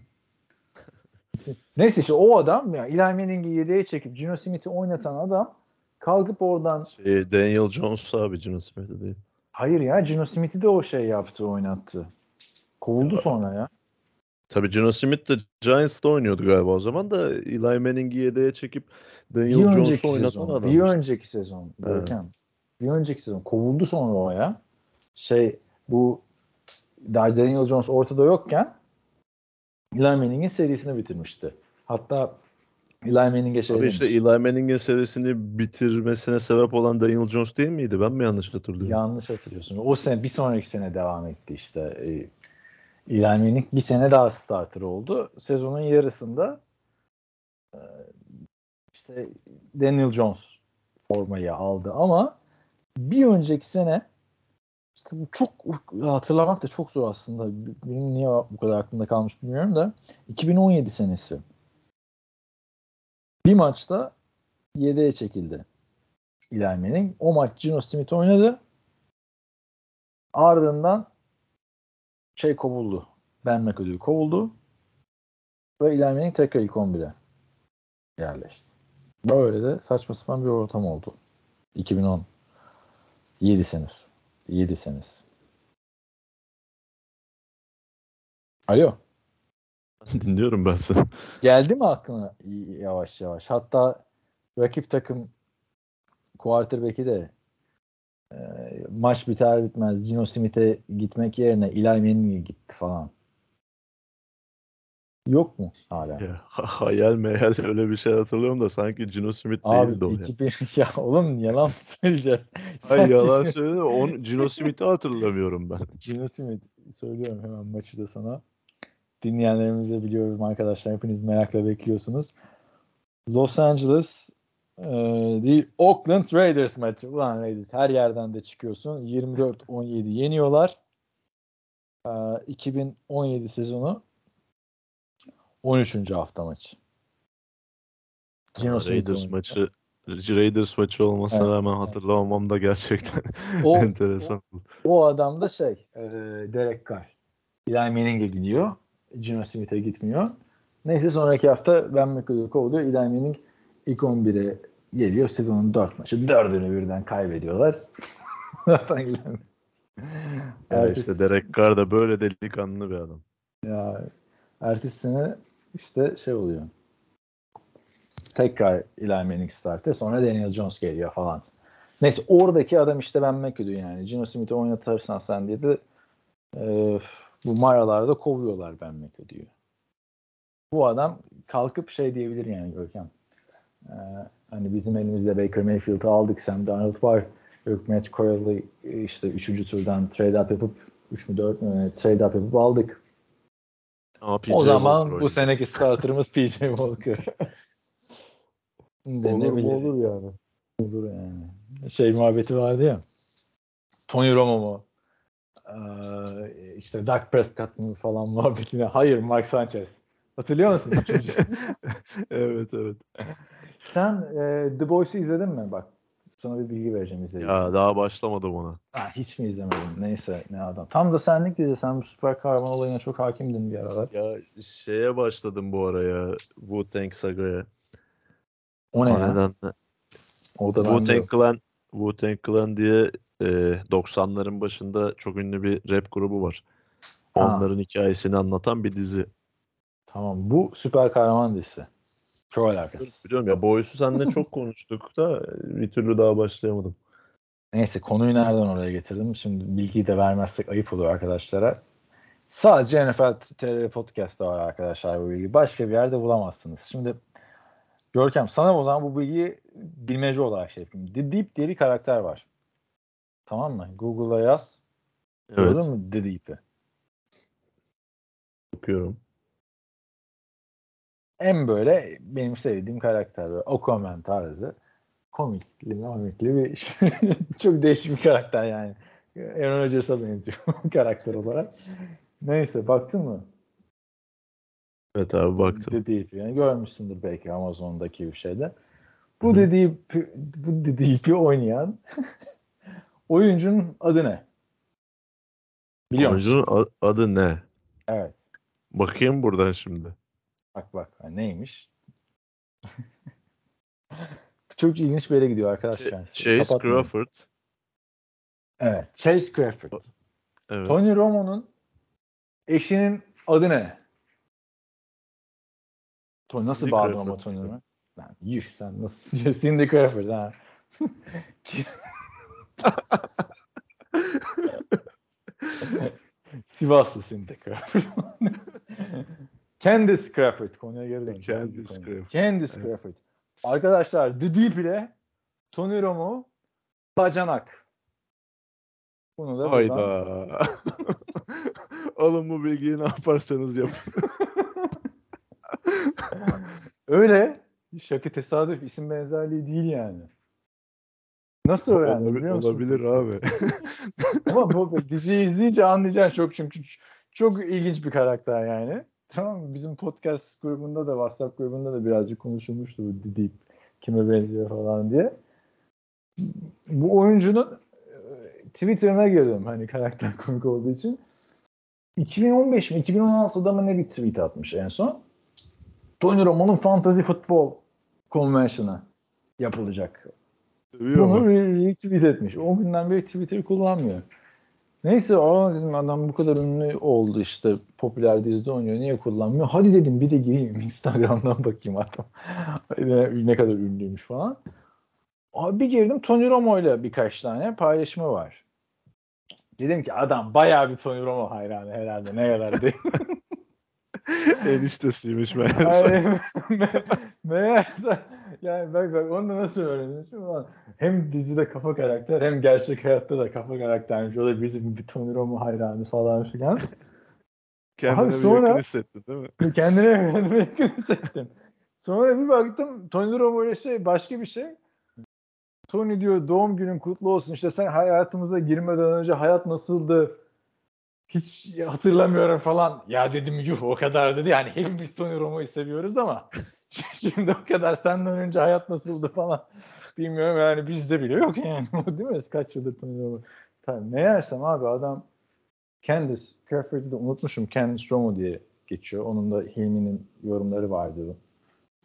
Neyse işte o adam ya Eli Manning'i 7'ye çekip Gino Smith'i oynatan adam kalkıp oradan Şey, Daniel Jones abi Gino Smith'i değil. hayır ya Gino Smith'i de o şey yaptı oynattı. Kovuldu sonra ya. Tabii Gino Smith de Giants'ta oynuyordu galiba o zaman da Eli Manning'i yedeğe çekip Daniel Bir Jones'u oynatan sezon. adam. Bir önceki sezon. Görkem. Bir önceki sezon. Kovuldu sonra o ya. Şey bu daha Daniel Jones ortada yokken Eli Manning'in serisini bitirmişti. Hatta Eli Manning'e şey Abi işte Eli Manning'in serisini bitirmesine sebep olan Daniel Jones değil miydi? Ben mi yanlış hatırlıyorum? yanlış hatırlıyorsun. O sene bir sonraki sene devam etti işte. Ee, Eli Manning bir sene daha starter oldu. Sezonun yarısında e, işte Daniel Jones formayı aldı ama bir önceki sene işte bu çok hatırlamak da çok zor aslında. Benim niye bu kadar aklımda kalmış bilmiyorum da 2017 senesi. Bir maçta 7'ye çekildi. Eli Manning. O maç Gino Smith oynadı. Ardından şey kovuldu. Ben McAdoo kovuldu. Ve Eli Manning tekrar ilk 11'e yerleşti. Böyle de saçma sapan bir ortam oldu. 2010 7 senesi. 7 senesi. Alo. Dinliyorum ben seni. Geldi mi aklına yavaş yavaş? Hatta rakip takım quarterback'i de e, maç biter bitmez Gino Smith'e gitmek yerine Eli Manning'e gitti falan. Yok mu hala? Ya, ha- hayal meyal öyle bir şey hatırlıyorum da sanki Gino Smith Abi değildi o ya. 2000 ya oğlum yalan mı söyleyeceğiz? Ay Sanki yalan söyleme. On, Gino Smith'i hatırlamıyorum ben. Gino Smith söylüyorum hemen maçı da sana. Dinleyenlerimize biliyorum arkadaşlar hepiniz merakla bekliyorsunuz. Los Angeles e, değil Oakland Raiders maçı. Ulan Raiders her yerden de çıkıyorsun. 24-17 yeniyorlar. E, 2017 sezonu 13. hafta maçı. Gino Raiders maçı Raiders maçı olmasına Evet, rağmen hatırlamamam da gerçekten O, enteresan. o adam da şey e, Derek Carr. Eli Manning'e gidiyor. Gino Smith'e gitmiyor. Neyse sonraki hafta Ben McAdoo kovuluyor. Eli Manning ilk 11'e geliyor. Sezonun 4 maçı. Dördünü birden kaybediyorlar. Zaten Eli. Ya işte Derek Carr da böyle delikanlı bir adam. Ya, ertesi sene işte şey oluyor. Tekrar Eli Manning starter. Sonra Daniel Jones geliyor falan. Neyse oradaki adam işte Ben McAdoo yani. Gino Smith'i oynatırsan sen diye de e, bu maralarda kovuyorlar Ben McAdoo'yu. Bu adam kalkıp şey diyebilir yani Görkem. E, hani bizim elimizde Baker Mayfield'ı aldık. Sam Darnold var. Yok Matt Corral'ı işte 3. turdan trade up yapıp 3 mü 4 mü trade up yapıp aldık. Ama PJ o zaman Walker bu seneki starterımız PJ Walker. olur mu olur yani. Olur yani. Şey muhabbeti vardı ya. Tony Romo mu? Ee, işte Dak Prescott mı falan muhabbetine. Hayır Mark Sanchez. Hatırlıyor musun? evet evet. Sen e, The Boys'u izledin mi? Bak sana bir bilgi vereceğim izleyin. Ya daha başlamadım ona. Ha, hiç mi izlemedin? Neyse ne adam. Tam da senlik dizi. Sen bu süper kahraman olayına çok hakimdin bir aralar. Ya şeye başladım bu araya. Wu-Tang Saga'ya. O ne O ya? nedenle O da Wu-Tang. Clan Wu-Tang Clan diye e, 90'ların başında çok ünlü bir rap grubu var. Ha. Onların hikayesini anlatan bir dizi. Tamam. Bu süper kahraman dizisi. Çok alakasız. Biliyorum ya Boys'u seninle çok konuştuk da bir türlü daha başlayamadım. Neyse konuyu nereden oraya getirdim? Şimdi bilgiyi de vermezsek ayıp olur arkadaşlara. Sadece NFL TR Podcast'ta var arkadaşlar bu bilgi. Başka bir yerde bulamazsınız. Şimdi Görkem sana o zaman bu bilgiyi bilmece olarak şey yapayım. The Deep diye bir karakter var. Tamam mı? Google'a yaz. Evet Gördün mü The Deep'i? okuyorum. En böyle benim sevdiğim karakter. Böyle Aquaman tarzı. Komikli, komikli bir çok değişik bir karakter yani. Aaron Rodgers'a benziyor karakter olarak. Neyse baktın mı? Evet abi baktım. Deep. Yani görmüşsündür belki Amazon'daki bir şeyde. Bu The Deep, bu Deep'i oynayan oyuncunun adı ne? Biliyor musun? Oyuncunun adı ne? Evet. Bakayım buradan şimdi. Bak bak neymiş? Çok ilginç bir yere gidiyor arkadaşlar. Chase Kapatmayın. Crawford. Evet. Chase Crawford. Evet. Tony Romo'nun eşinin adı ne? Tony nasıl bağladın ama. Tony Romo? Lan yuh sen nasıl? Cindy Crawford ha. Sivaslı Cindy Crawford. Candice Crawford. Konuya geri dön. Candice Crawford. Candice Evet. Crawford. Arkadaşlar The Deep ile Tony Romo bacanak. Bunu da buradan- Hayda. Alın bu bilgiyi ne yaparsanız yapın. Öyle. Şaka tesadüf isim benzerliği değil yani. Nasıl öğrendin Olabi- biliyor musun? olabilir abi. Ama bu diziyi izleyince anlayacaksın çok çünkü çok ilginç bir karakter yani. Tamam mı? Bizim podcast grubunda da WhatsApp grubunda da birazcık konuşulmuştu bu deyip kime benziyor falan diye. Bu oyuncunun e, Twitter'ına girdim hani karakter komik olduğu için. 2015 mi 2016'da mı ne bir tweet atmış en son. Tony Romo'nun fantasy futbol convention'ı yapılacak. Seviyor Bunu retweet etmiş. O günden beri Twitter'ı kullanmıyor. Neyse aa dedim adam bu kadar ünlü oldu işte popüler dizide oynuyor niye kullanmıyor? Hadi dedim bir de gireyim Instagram'dan bakayım adam. ne, ne kadar ünlüymüş falan. Abi bir girdim Tony Romo ile birkaç tane paylaşımı var. Dedim ki adam bayağı bir Tony Romo hayranı herhalde ne kadar değil. Eniştesiymiş meğerse. Meğerse yani bak bak onu da nasıl öğreniyorsun? Ulan hem dizide kafa karakter hem gerçek hayatta da kafa karaktermiş. O da bizim bir Tony Romo hayranı falan filan. Kendine Abi bir sonra- yakın hissettin değil mi? kendine kendime yakın hissettim. Sonra bir baktım Tony Romo ile şey başka bir şey. Tony diyor doğum günün kutlu olsun. İşte sen hayatımıza girmeden önce hayat nasıldı? Hiç hatırlamıyorum falan. Ya dedim yuh o kadar dedi. Yani hepimiz Tony Romo'yu seviyoruz ama şimdi o kadar senden önce hayat nasıldı falan. Bilmiyorum yani bizde bile yok yani. Değil mi? Kaç yıldır Romo. Tabii meğersem abi adam Candice Crawford'u da unutmuşum. Candice Romo diye geçiyor. Onun da Hilmi'nin yorumları vardı.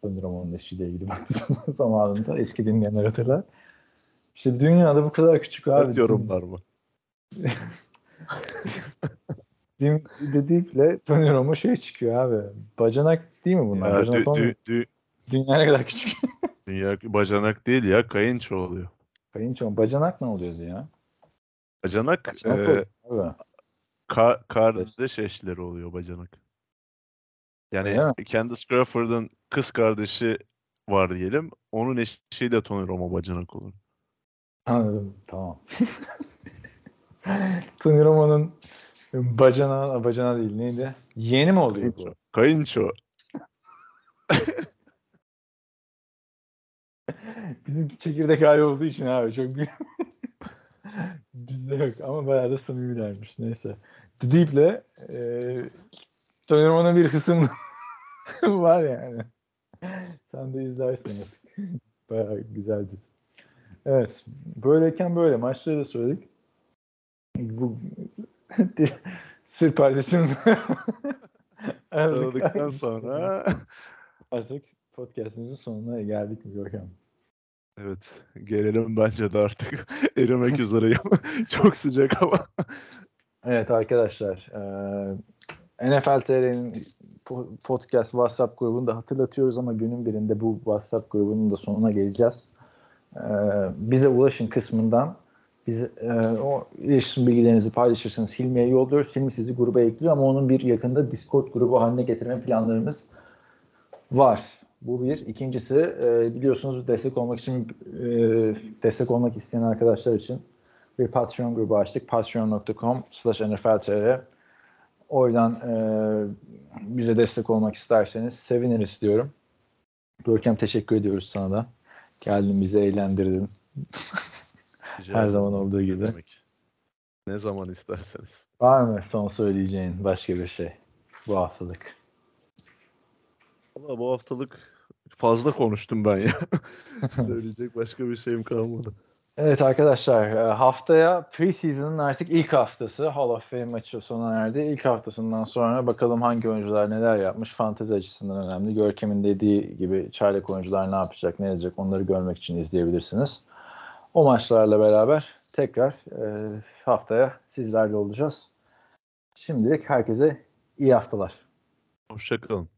Tony Romo'nun eşiyle ilgili baktığım zamanında. Eski dinleyenler hatırlar. İşte dünyada bu kadar küçük abi. Evet yorumlar mı? Dim dediğiyle Tony Romo şey çıkıyor abi. Bacanak değil mi bunlar? Ya, Bacanak dü- dü- dü- Dünya ne kadar küçük. dünya bacanak değil ya kayınço oluyor. Kayınço. Bacanak ne oluyordu ya? Bacanak, Bacanak e, oluyor. Ka- kardeş eşleri oluyor bacanak. Yani? Candice Crawford'ın kız kardeşi var diyelim. Onun eşiyle Tony Romo bacanak olur. Anladım. Tamam. Tony Romo'nun Bacana, bacana değil neydi? Yeğeni mi oluyor bu? Kayınço. Kayınço. Bizim çekirdek hali olduğu için abi çok. Bizde yok ama bayağı da samimilermiş. Neyse. The Deep'le e, sanırım ona bir kısım var yani. Sen de izlersin artık. bayağı güzeldi. Evet. Böyleyken böyle. Maçları da söyledik. Bu sır perdesini Aradıktan sonra artık podcastimizin sonuna geldik mi Görkem? evet gelelim bence de artık erimek üzereyim. Çok sıcak hava. Evet arkadaşlar. eee NFL TR'nin po- podcast WhatsApp grubunu da hatırlatıyoruz ama günün birinde bu WhatsApp grubunun da sonuna geleceğiz. Eee, bize ulaşın kısmından biz eee, o iletişim bilgilerinizi paylaşırsanız Hilmi'ye yolluyoruz. Hilmi sizi gruba ekliyor ama onun bir yakında Discord grubu haline getirme planlarımız var. Bu bir. İkincisi eee, biliyorsunuz destek olmak için eee, destek olmak isteyen arkadaşlar için bir Patreon grubu açtık. Patreon.com slash nfltr Oradan e, bize destek olmak isterseniz seviniriz diyorum. Görkem teşekkür ediyoruz sana da. Geldin bizi eğlendirdin. Rica Her zaman olduğu gibi. Ne demek. Ne zaman isterseniz. Var mı son söyleyeceğin başka bir şey bu haftalık? Valla bu haftalık fazla konuştum ben ya. Söyleyecek başka bir şeyim kalmadı. Evet arkadaşlar e, haftaya preseason'ın artık ilk haftası Hall of Fame maçı sona erdi. İlk haftasından sonra bakalım hangi oyuncular neler yapmış. Fantezi açısından önemli. Görkem'in dediği gibi çaylak oyuncular ne yapacak ne edecek onları görmek için izleyebilirsiniz. O maçlarla beraber tekrar e, haftaya sizlerle olacağız. Şimdilik herkese iyi haftalar. Hoşçakalın.